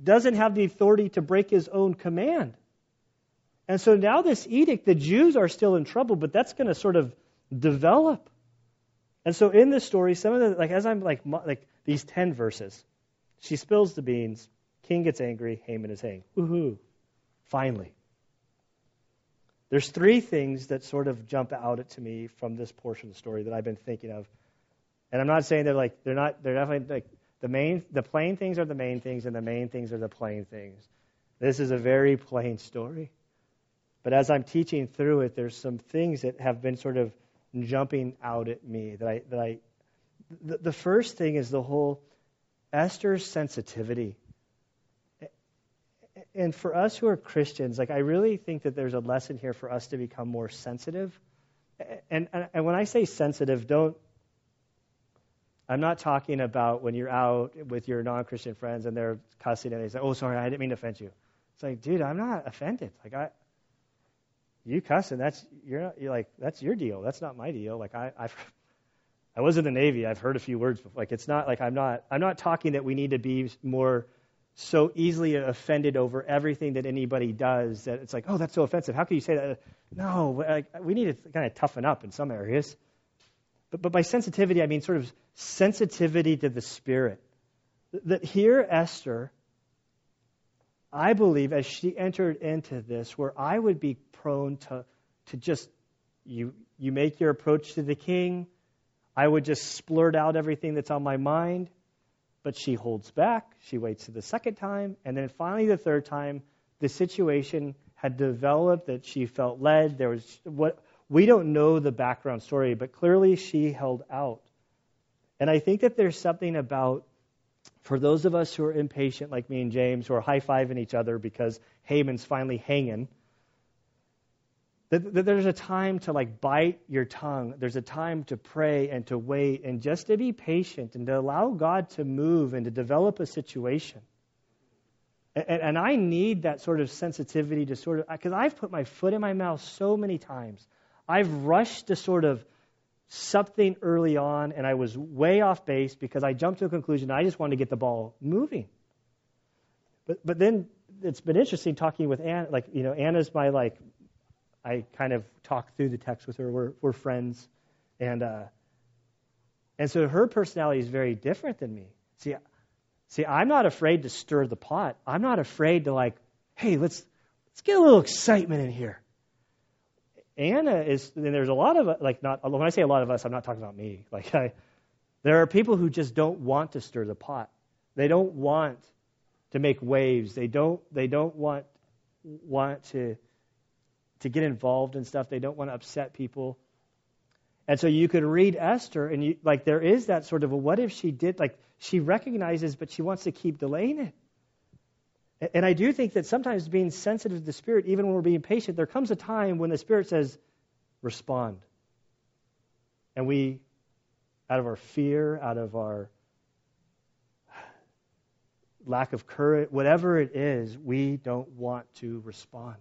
doesn't have the authority to break his own command. And so now this edict, the Jews are still in trouble, but that's going to sort of develop. And so in this story, some of the like as I'm like like these ten verses, she spills the beans. King gets angry. Haman is hanged. Woohoo! Finally. There's three things that sort of jump out at to me from this portion of the story that I've been thinking of, and I'm not saying they're like they're not they're definitely like the main the plain things are the main things and the main things are the plain things. This is a very plain story. But as I'm teaching through it, there's some things that have been sort of jumping out at me that I that I the, the first thing is the whole Esther's sensitivity and for us who are Christians, like I really think that there's a lesson here for us to become more sensitive. And, and, and when I say sensitive, don't I'm not talking about when you're out with your non-Christian friends and they're cussing and they say, "Oh, sorry, I didn't mean to offend you." It's like, dude, I'm not offended. Like I, you cussing, that's you're not. You're like that's your deal. That's not my deal. Like I, I've, I was in the Navy. I've heard a few words. Before. Like it's not like I'm not. I'm not talking that we need to be more so easily offended over everything that anybody does that it's like, oh, that's so offensive. How can you say that? No, like, we need to kind of toughen up in some areas. But, but by sensitivity, I mean sort of sensitivity to the Spirit. That here, Esther, I believe, as she entered into this, where I would be prone to, to just, you, you make your approach to the king, I would just splurt out everything that's on my mind. But she holds back. She waits to the second time. And then finally, the third time, the situation had developed that she felt led. There was what we don't know the background story, but clearly she held out. And I think that there's something about, for those of us who are impatient, like me and James, who are high fiving each other because Haman's finally hanging, that, that there's a time to like bite your tongue. There's a time to pray and to wait and just to be patient and to allow God to move and to develop a situation. And, and I need that sort of sensitivity to sort of, because I've put my foot in my mouth so many times. I've rushed to sort of something early on and I was way off base because I jumped to a conclusion. I just wanted to get the ball moving. But, but then it's been interesting talking with Anna. Like, you know, Anna's my like I kind of talk through the text with her. We're, we're friends. And, uh, and so her personality is very different than me. See, see, I'm not afraid to stir the pot. I'm not afraid to like, hey, let's let's get a little excitement in here. Anna is, and there's a lot of like not when I say a lot of us, I'm not talking about me. Like I, there are people who just don't want to stir the pot. They don't want to make waves. They don't they don't want want to to get involved in stuff. They don't want to upset people. And so you could read Esther, and you, like there is that sort of a what if she did, like she recognizes, but she wants to keep delaying it. And I do think that sometimes being sensitive to the Spirit, even when we're being patient, there comes a time when the Spirit says, respond. And we, out of our fear, out of our lack of courage, whatever it is, we don't want to respond.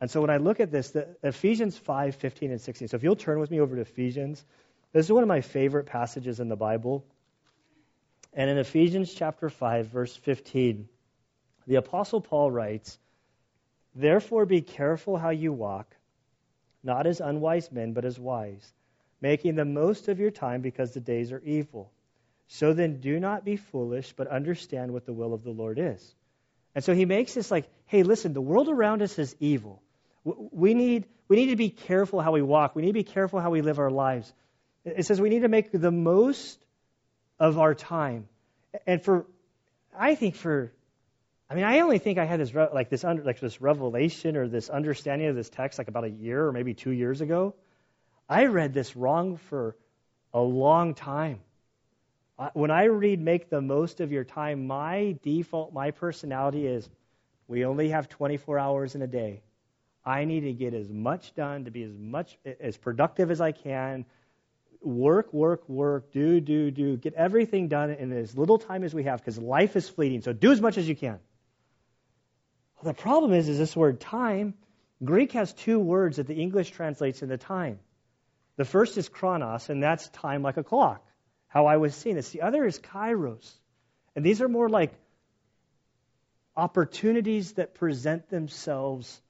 And so when I look at this, the, Ephesians 5, 15, and 16. So if you'll turn with me over to Ephesians, this is one of my favorite passages in the Bible. And in Ephesians chapter 5, verse 15, the Apostle Paul writes, Therefore be careful how you walk, not as unwise men, but as wise, making the most of your time because the days are evil. So then do not be foolish, but understand what the will of the Lord is. And so he makes this like, hey, listen, the world around us is evil. We need, we need to be careful how we walk. We need to be careful how we live our lives. It says we need to make the most of our time. And for, I think for, I mean, I only think I had this like this under, like this revelation or this understanding of this text like about a year or maybe two years ago. I read this wrong for a long time. When I read "Make the most of your time," my default, my personality is, we only have 24 hours in a day. I need to get as much done to be as much as productive as I can. Work, work, work, do, do, do. Get everything done in as little time as we have because life is fleeting. So do as much as you can. The problem is, is this word time. Greek has two words that the English translates into time. The first is chronos, and that's time like a clock, how I was seeing this. The other is kairos. And these are more like opportunities that present themselves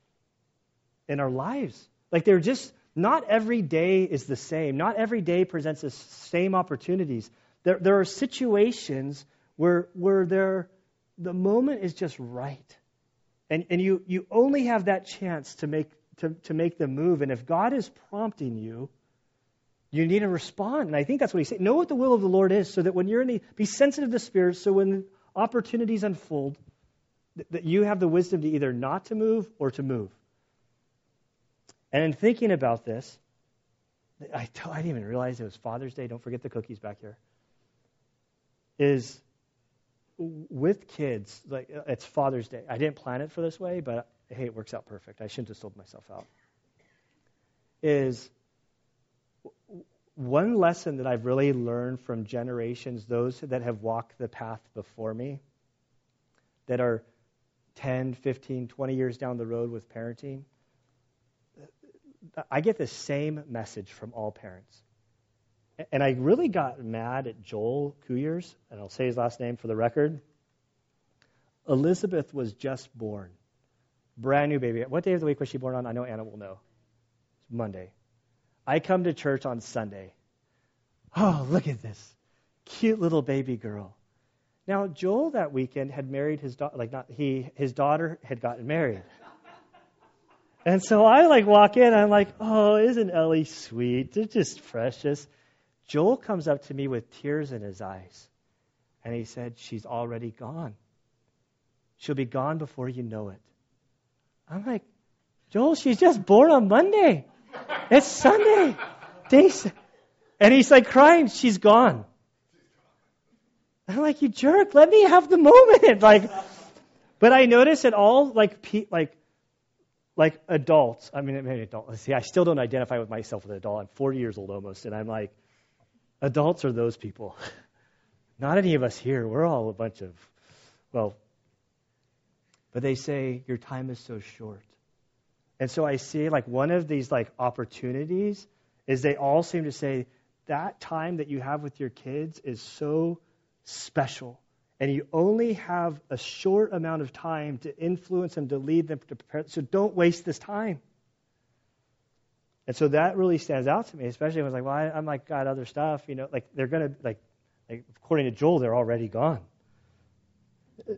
in our lives. Like they're just, not every day is the same. Not every day presents the same opportunities. There, there are situations where, where there, the moment is just right. And, and you, you only have that chance to make, to, to make the move. And if God is prompting you, you need to respond. And I think that's what he said. Know what the will of the Lord is so that when you're in the, be sensitive to the Spirit so when opportunities unfold, that you have the wisdom to either not to move or to move. And in thinking about this, I, I didn't even realize it was Father's Day. Don't forget the cookies back here. Is with kids, like it's Father's Day. I didn't plan it for this way, but hey, it works out perfect. I shouldn't have sold myself out. Is one lesson that I've really learned from generations, those that have walked the path before me, that are 10, 15, 20 years down the road with parenting, I get the same message from all parents. And I really got mad at Joel Kuyers, and I'll say his last name for the record. Elizabeth was just born. Brand new baby. What day of the week was she born on? I know Anna will know. It's Monday. I come to church on Sunday. Oh, look at this. Cute little baby girl. Now, Joel that weekend had married his daughter, like not he, his daughter had gotten married. And so I like walk in, I'm like, oh, isn't Ellie sweet? They're just precious. Joel comes up to me with tears in his eyes. And he said, She's already gone. She'll be gone before you know it. I'm like, Joel, she's just born on Monday. It's Sunday. And he's like crying, she's gone. I'm like, you jerk, let me have the moment. Like, but I notice that all like pe- like like adults, I mean, maybe. See, I still don't identify with myself as an adult. I'm 40 years old almost, and I'm like, adults are those people. Not any of us here. We're all a bunch of, well, but they say your time is so short. And so I see like one of these like opportunities is they all seem to say that time that you have with your kids is so special and you only have a short amount of time to influence them, to lead them, to prepare. So don't waste this time. And so that really stands out to me, especially when I was like, well, I, am like, got other stuff, you know, like they're going to, like, like, according to Joel, they're already gone.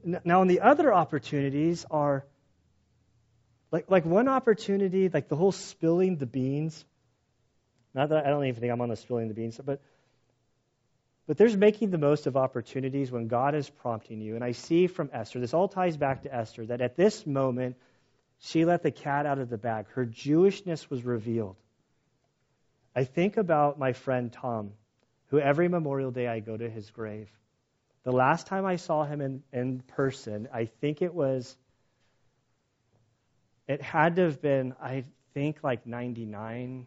Now, and the other opportunities are, like, like one opportunity, like the whole spilling the beans. Not that I don't even think I'm on the spilling the beans, but but there's making the most of opportunities when God is prompting you. And I see from Esther, this all ties back to Esther, that at this moment, she let the cat out of the bag. Her Jewishness was revealed. I think about my friend Tom, who every Memorial Day I go to his grave. The last time I saw him in, in person, I think it was, it had to have been, I think, like 99,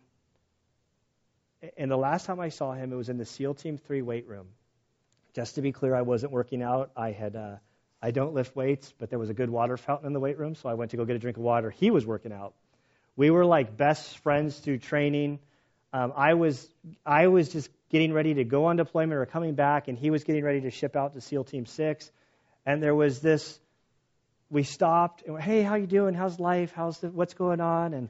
and the last time I saw him, it was in the SEAL Team 3 weight room. Just to be clear, I wasn't working out. I had uh, I don't lift weights, but there was a good water fountain in the weight room, so I went to go get a drink of water. He was working out. We were like best friends through training. Um, I was I was just getting ready to go on deployment or coming back, and he was getting ready to ship out to SEAL Team Six. And there was this. We stopped and went, hey, how you doing? How's life? How's the, what's going on? And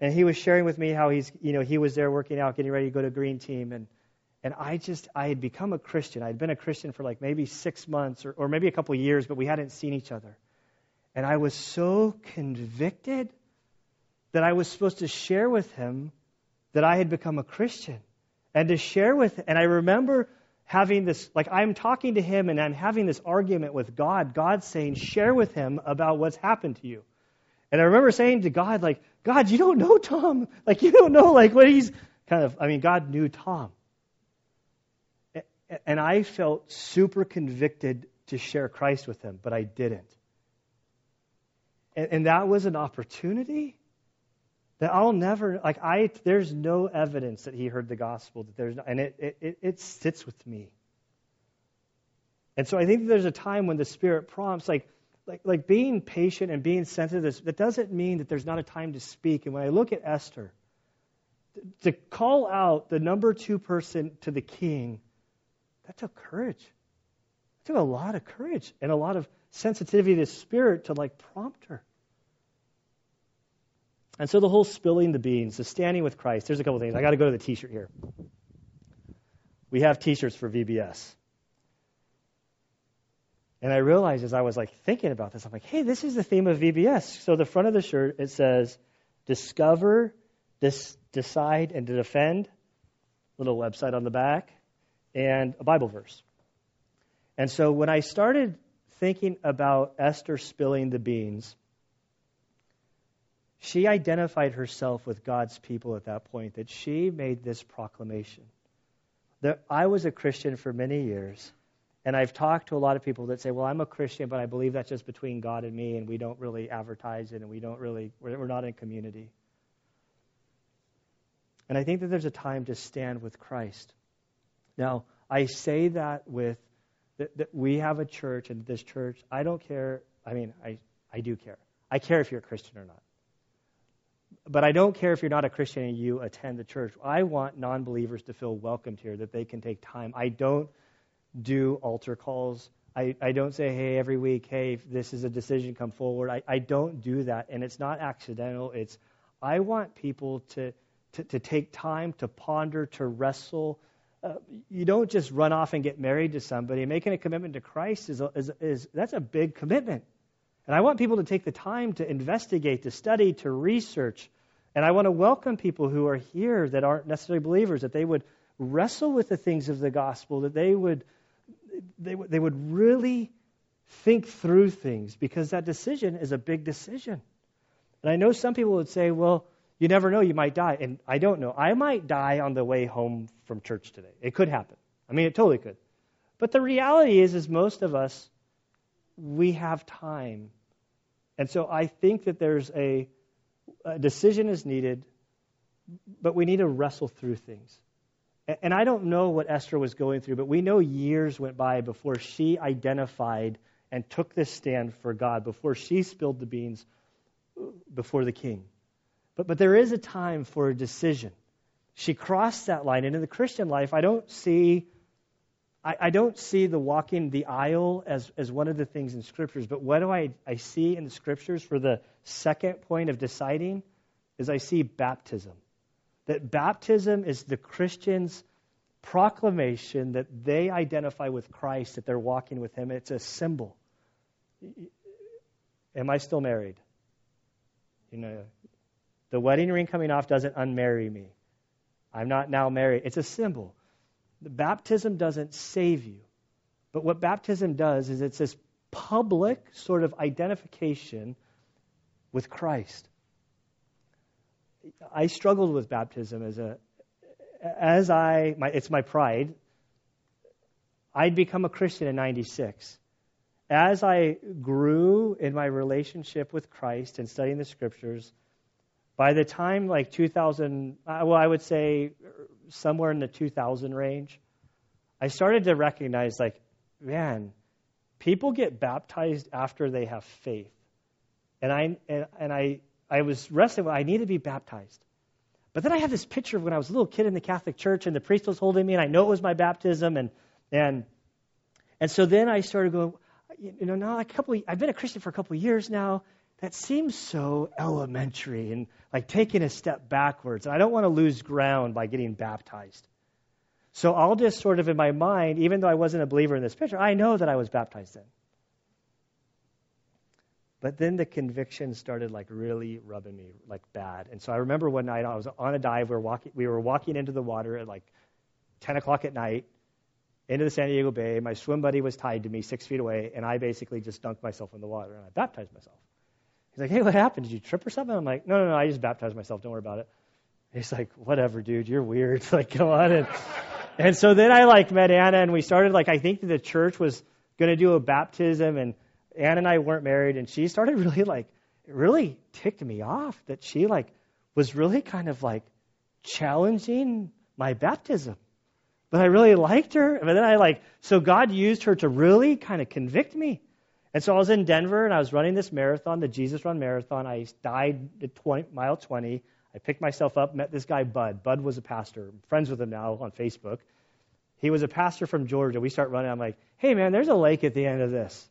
and he was sharing with me how he's, you know, he was there working out, getting ready to go to Green Team, and and I just, I had become a Christian. I had been a Christian for like maybe six months or, or maybe a couple years, but we hadn't seen each other. And I was so convicted that I was supposed to share with him that I had become a Christian and to share with, and I remember having this, like I'm talking to him and I'm having this argument with God. God saying, share with him about what's happened to you. And I remember saying to God, like, God, you don't know Tom. Like, you don't know, like, what he's kind of, I mean, God knew Tom. And I felt super convicted to share Christ with him, but I didn't. And, and that was an opportunity that I'll never like I there's no evidence that he heard the gospel that there's no, and it, it it sits with me. And so I think there's a time when the Spirit prompts like like like being patient and being sensitive. That doesn't mean that there's not a time to speak. And when I look at Esther, to call out the number two person to the king, that took courage. It took a lot of courage and a lot of sensitivity to spirit to like prompt her. And so the whole spilling the beans, the standing with Christ, there's a couple things. I got to go to the t shirt here. We have t shirts for VBS. And I realized as I was like thinking about this, I'm like, hey, this is the theme of VBS. So the front of the shirt, it says, discover, dis- decide, and defend. Little website on the back, and a Bible verse. And so when I started thinking about Esther spilling the beans, she identified herself with God's people at that point, that she made this proclamation. That I was a Christian for many years, and I've talked to a lot of people that say, well, I'm a Christian, but I believe that's just between God and me, and we don't really advertise it, and we don't really, we're, not in community. And I think that there's a time to stand with Christ. Now, I say that with that, that we have a church, and this church, I don't care. I mean, I, I do care. I care if you're a Christian or not but I don't care if you're not a Christian and you attend the church. I want non believers to feel welcomed here, that they can take time. I don't do altar calls. I, I don't say, hey, every week, hey, if this is a decision, come forward. I, I don't do that. And it's not accidental. It's, I want people to, to, to take time to ponder, to wrestle. Uh, you don't just run off and get married to somebody. Making a commitment to Christ is, is, is that's a big commitment. And I want people to take the time to investigate, to study, to research. And I want to welcome people who are here that aren't necessarily believers, that they would wrestle with the things of the gospel, that they would, they, they would really think through things, because that decision is a big decision. And I know some people would say, well, you never know, you might die. And I don't know. I might die on the way home from church today. It could happen. I mean, it totally could. But the reality is, is most of us we have time. And so I think that there's a, a decision is needed, but we need to wrestle through things. And, and I don't know what Esther was going through, but we know years went by before she identified and took this stand for God, before she spilled the beans uh, before the king. But, but there is a time for a decision. She crossed that line. And in the Christian life, I don't see I, I don't see the walking the aisle as, as one of the things in scriptures, but what do I, I see in the scriptures for the second point of deciding is I see baptism. That baptism is the Christian's proclamation that they identify with Christ, that they're walking with Him. It's a symbol. Am I still married? You know, the wedding ring coming off doesn't unmarry me. I'm not now married. It's a symbol. The baptism doesn't save you. But what baptism does is it's this public sort of identification with Christ. I struggled with baptism as a as I my, it's my pride. I'd become a Christian in 96. As I grew in my relationship with Christ and studying the scriptures, by the time like 2000, uh, well, I would say somewhere in the 2000 range, I started to recognize, like, man, people get baptized after they have faith. And I, and, and I, I was wrestling with, I need to be baptized. But then I have this picture of when I was a little kid in the Catholic Church and the priest was holding me and I know it was my baptism and and and so then I started going, you know, now a couple I've been a Christian for a couple of years now. That seems so elementary and like taking a step backwards. And I don't want to lose ground by getting baptized. So I'll just sort of in my mind, even though I wasn't a believer in this picture, I know that I was baptized then. But then the conviction started like really rubbing me like bad. And so I remember one night I was on a dive. We were walking, we were walking into the water at like 10 o'clock at night. into the San Diego Bay. My swim buddy was tied to me six feet away, and I basically just dunked myself in the water and I baptized myself. He's like, hey, what happened? Did you trip or something? I'm like, no, no, no, I just baptized myself. Don't worry about it. He's like, whatever, dude, you're weird. like, come on. And, and so then I like met Anna, and we started like I think the church was going to do a baptism, and Anna and I weren't married, and she started really like it really ticked me off that she like was really kind of like challenging my baptism. But I really liked her. But then I like so God used her to really kind of convict me. And so I was in Denver and I was running this marathon, the Jesus Run Marathon. I died at 20, mile 20. I picked myself up, met this guy, Bud. Bud was a pastor. I'm friends with him now on Facebook. He was a pastor from Georgia. We start running. I'm like, hey, man, there's a lake at the end of this.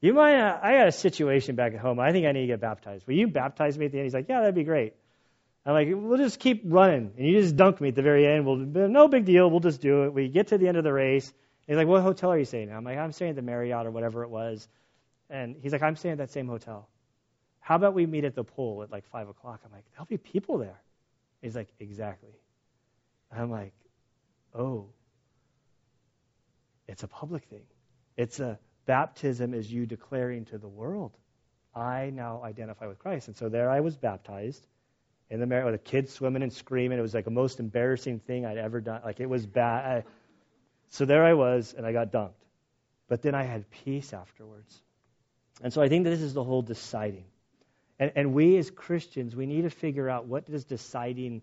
You might, Uh, I got a situation back at home. I think I need to get baptized. Will you baptize me at the end? He's like, yeah, that'd be great. I'm like, we'll just keep running. And you just dunk me at the very end. We'll, no big deal. We'll just do it. We get to the end of the race. He's like, what hotel are you staying at? I'm like, I'm staying at the Marriott or whatever it was. And he's like, I'm staying at that same hotel. How about we meet at the pool at like 5 o'clock? I'm like, there'll be people there. He's like, exactly. I'm like, oh, it's a public thing. It's a baptism is you declaring to the world, I now identify with Christ. And so there I was baptized in the Marriott with a kid swimming and screaming. It was like the most embarrassing thing I'd ever done. Like it was bad. So there I was, and I got dunked. But then I had peace afterwards. And so I think that this is the whole deciding. And, and we as Christians, we need to figure out what does deciding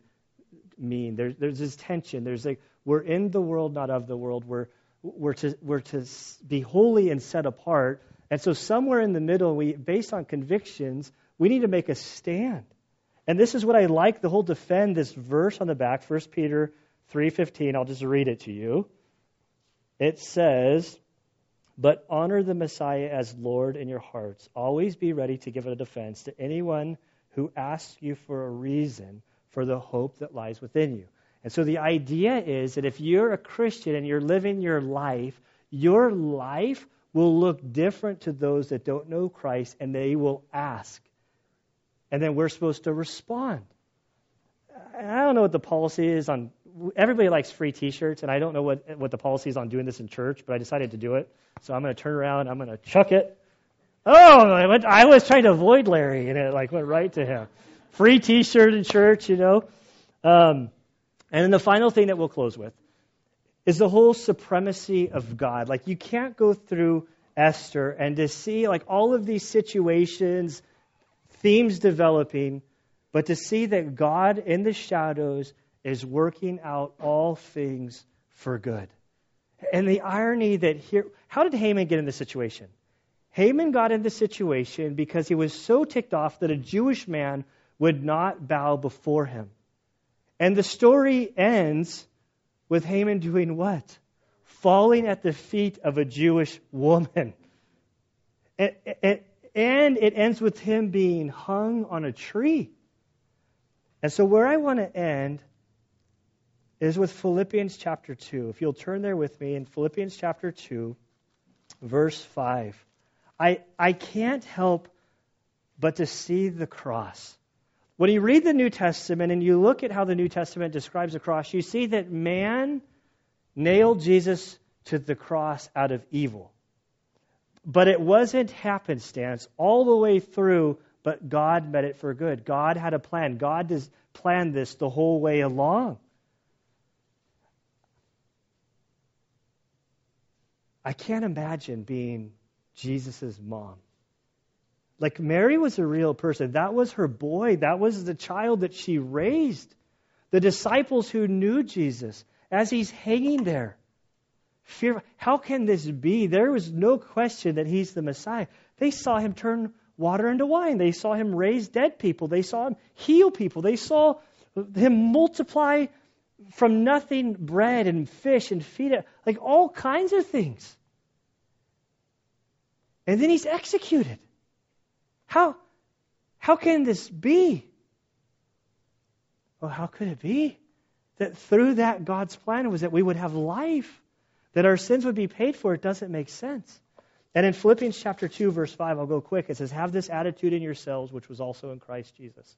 mean. There's, there's this tension. There's like, we're in the world, not of the world. We're, we're, to, we're to be holy and set apart. And so somewhere in the middle, we, based on convictions, we need to make a stand. And this is what I like, the whole defend this verse on the back, 1 Peter 3.15. I'll just read it to you it says, But honor the Messiah as Lord in your hearts. Always be ready to give a defense to anyone who asks you for a reason for the hope that lies within you. And so the idea is that if you're a Christian and you're living your life, your life will look different to those that don't know Christ and they will ask. And then we're supposed to respond. I don't know what the policy is on everybody likes free T-shirts, and I don't know what what the policy is on doing this in church, but I decided to do it. So I'm going to turn around, I'm going to chuck it. Oh, I, went, I was trying to avoid Larry, and it like went right to him. Free T-shirt in church, you know. Um, and then the final thing that we'll close with is the whole supremacy of God. Like you can't go through Esther and to see like all of these situations, themes developing, but to see that God in the shadows is working out all things for good. And the irony that here, how did Haman get in this situation? Haman got in this situation because he was so ticked off that a Jewish man would not bow before him. And the story ends with Haman doing what? Falling at the feet of a Jewish woman. And, and, it ends with him being hung on a tree. And so, where I want to end is with Philippians chapter 2. If you'll turn there with me in Philippians chapter 2, verse 5. I, I can't help but to see the cross. When you read the New Testament and you look at how the New Testament describes the cross, you see that man nailed Jesus to the cross out of evil. But it wasn't happenstance all the way through, but God meant it for good. God had a plan. God planned this the whole way along. I can't imagine being Jesus' mom. Like Mary was a real person. That was her boy. That was the child that she raised. The disciples who knew Jesus as he's hanging there. Fear, how can this be? There was no question that he's the Messiah. They saw him turn water into wine. They saw him raise dead people. They saw him heal people. They saw him multiply from nothing bread and fish and feed it, like all kinds of things. And then he's executed. How, how can this be? Well, how could it be? That through that God's plan was that we would have life, that our sins would be paid for. It doesn't make sense. And in Philippians chapter 2, verse 5, I'll go quick. It says, Have this attitude in yourselves, which was also in Christ Jesus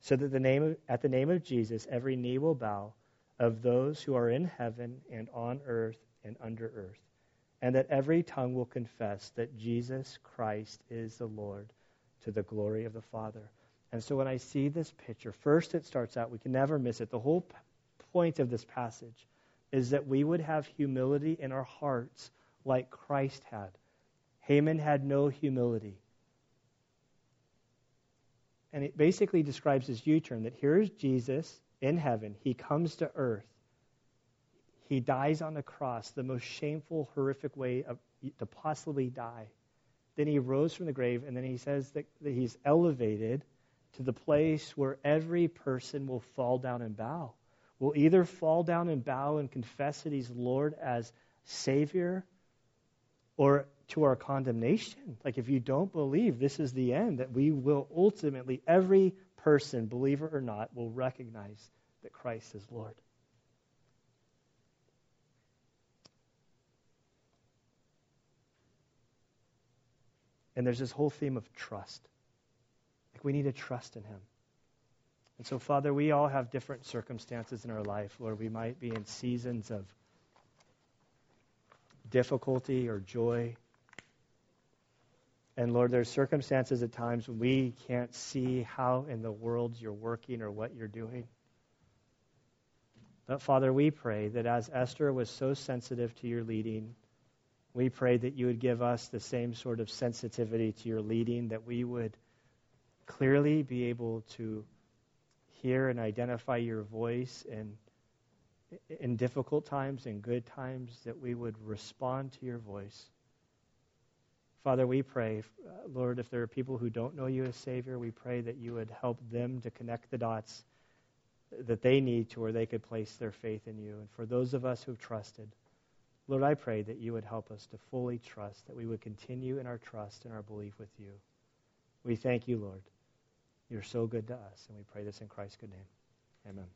so that the name of, at the name of Jesus every knee will bow of those who are in heaven and on earth and under earth and that every tongue will confess that Jesus Christ is the Lord to the glory of the Father. And so when I see this picture, first it starts out, we can never miss it. The whole p- point of this passage is that we would have humility in our hearts like Christ had. Haman had no humility. And it basically describes his U turn that here's Jesus in heaven. He comes to earth. He dies on the cross, the most shameful, horrific way of, to possibly die. Then he rose from the grave, and then he says that, that he's elevated to the place where every person will fall down and bow. Will either fall down and bow and confess that he's Lord as Savior or to our condemnation. Like if you don't believe this is the end, that we will ultimately, every person, believer or not, will recognize that Christ is Lord. And there's this whole theme of trust. Like we need to trust in Him. And so, Father, we all have different circumstances in our life. Lord, we might be in seasons of difficulty or joy. And Lord, there's circumstances at times when we can't see how in the world you're working or what you're doing. But Father, we pray that as Esther was so sensitive to your leading, we pray that you would give us the same sort of sensitivity to your leading, that we would clearly be able to hear and identify your voice and in difficult times and good times that we would respond to your voice. Father, we pray, uh, Lord, if there are people who don't know you as Savior, we pray that you would help them to connect the dots that they need to where they could place their faith in you. And for those of us who've trusted, Lord, I pray that you would help us to fully trust, that we would continue in our trust and our belief with you. We thank you, Lord. You're so good to us, and we pray this in Christ's good name. Amen.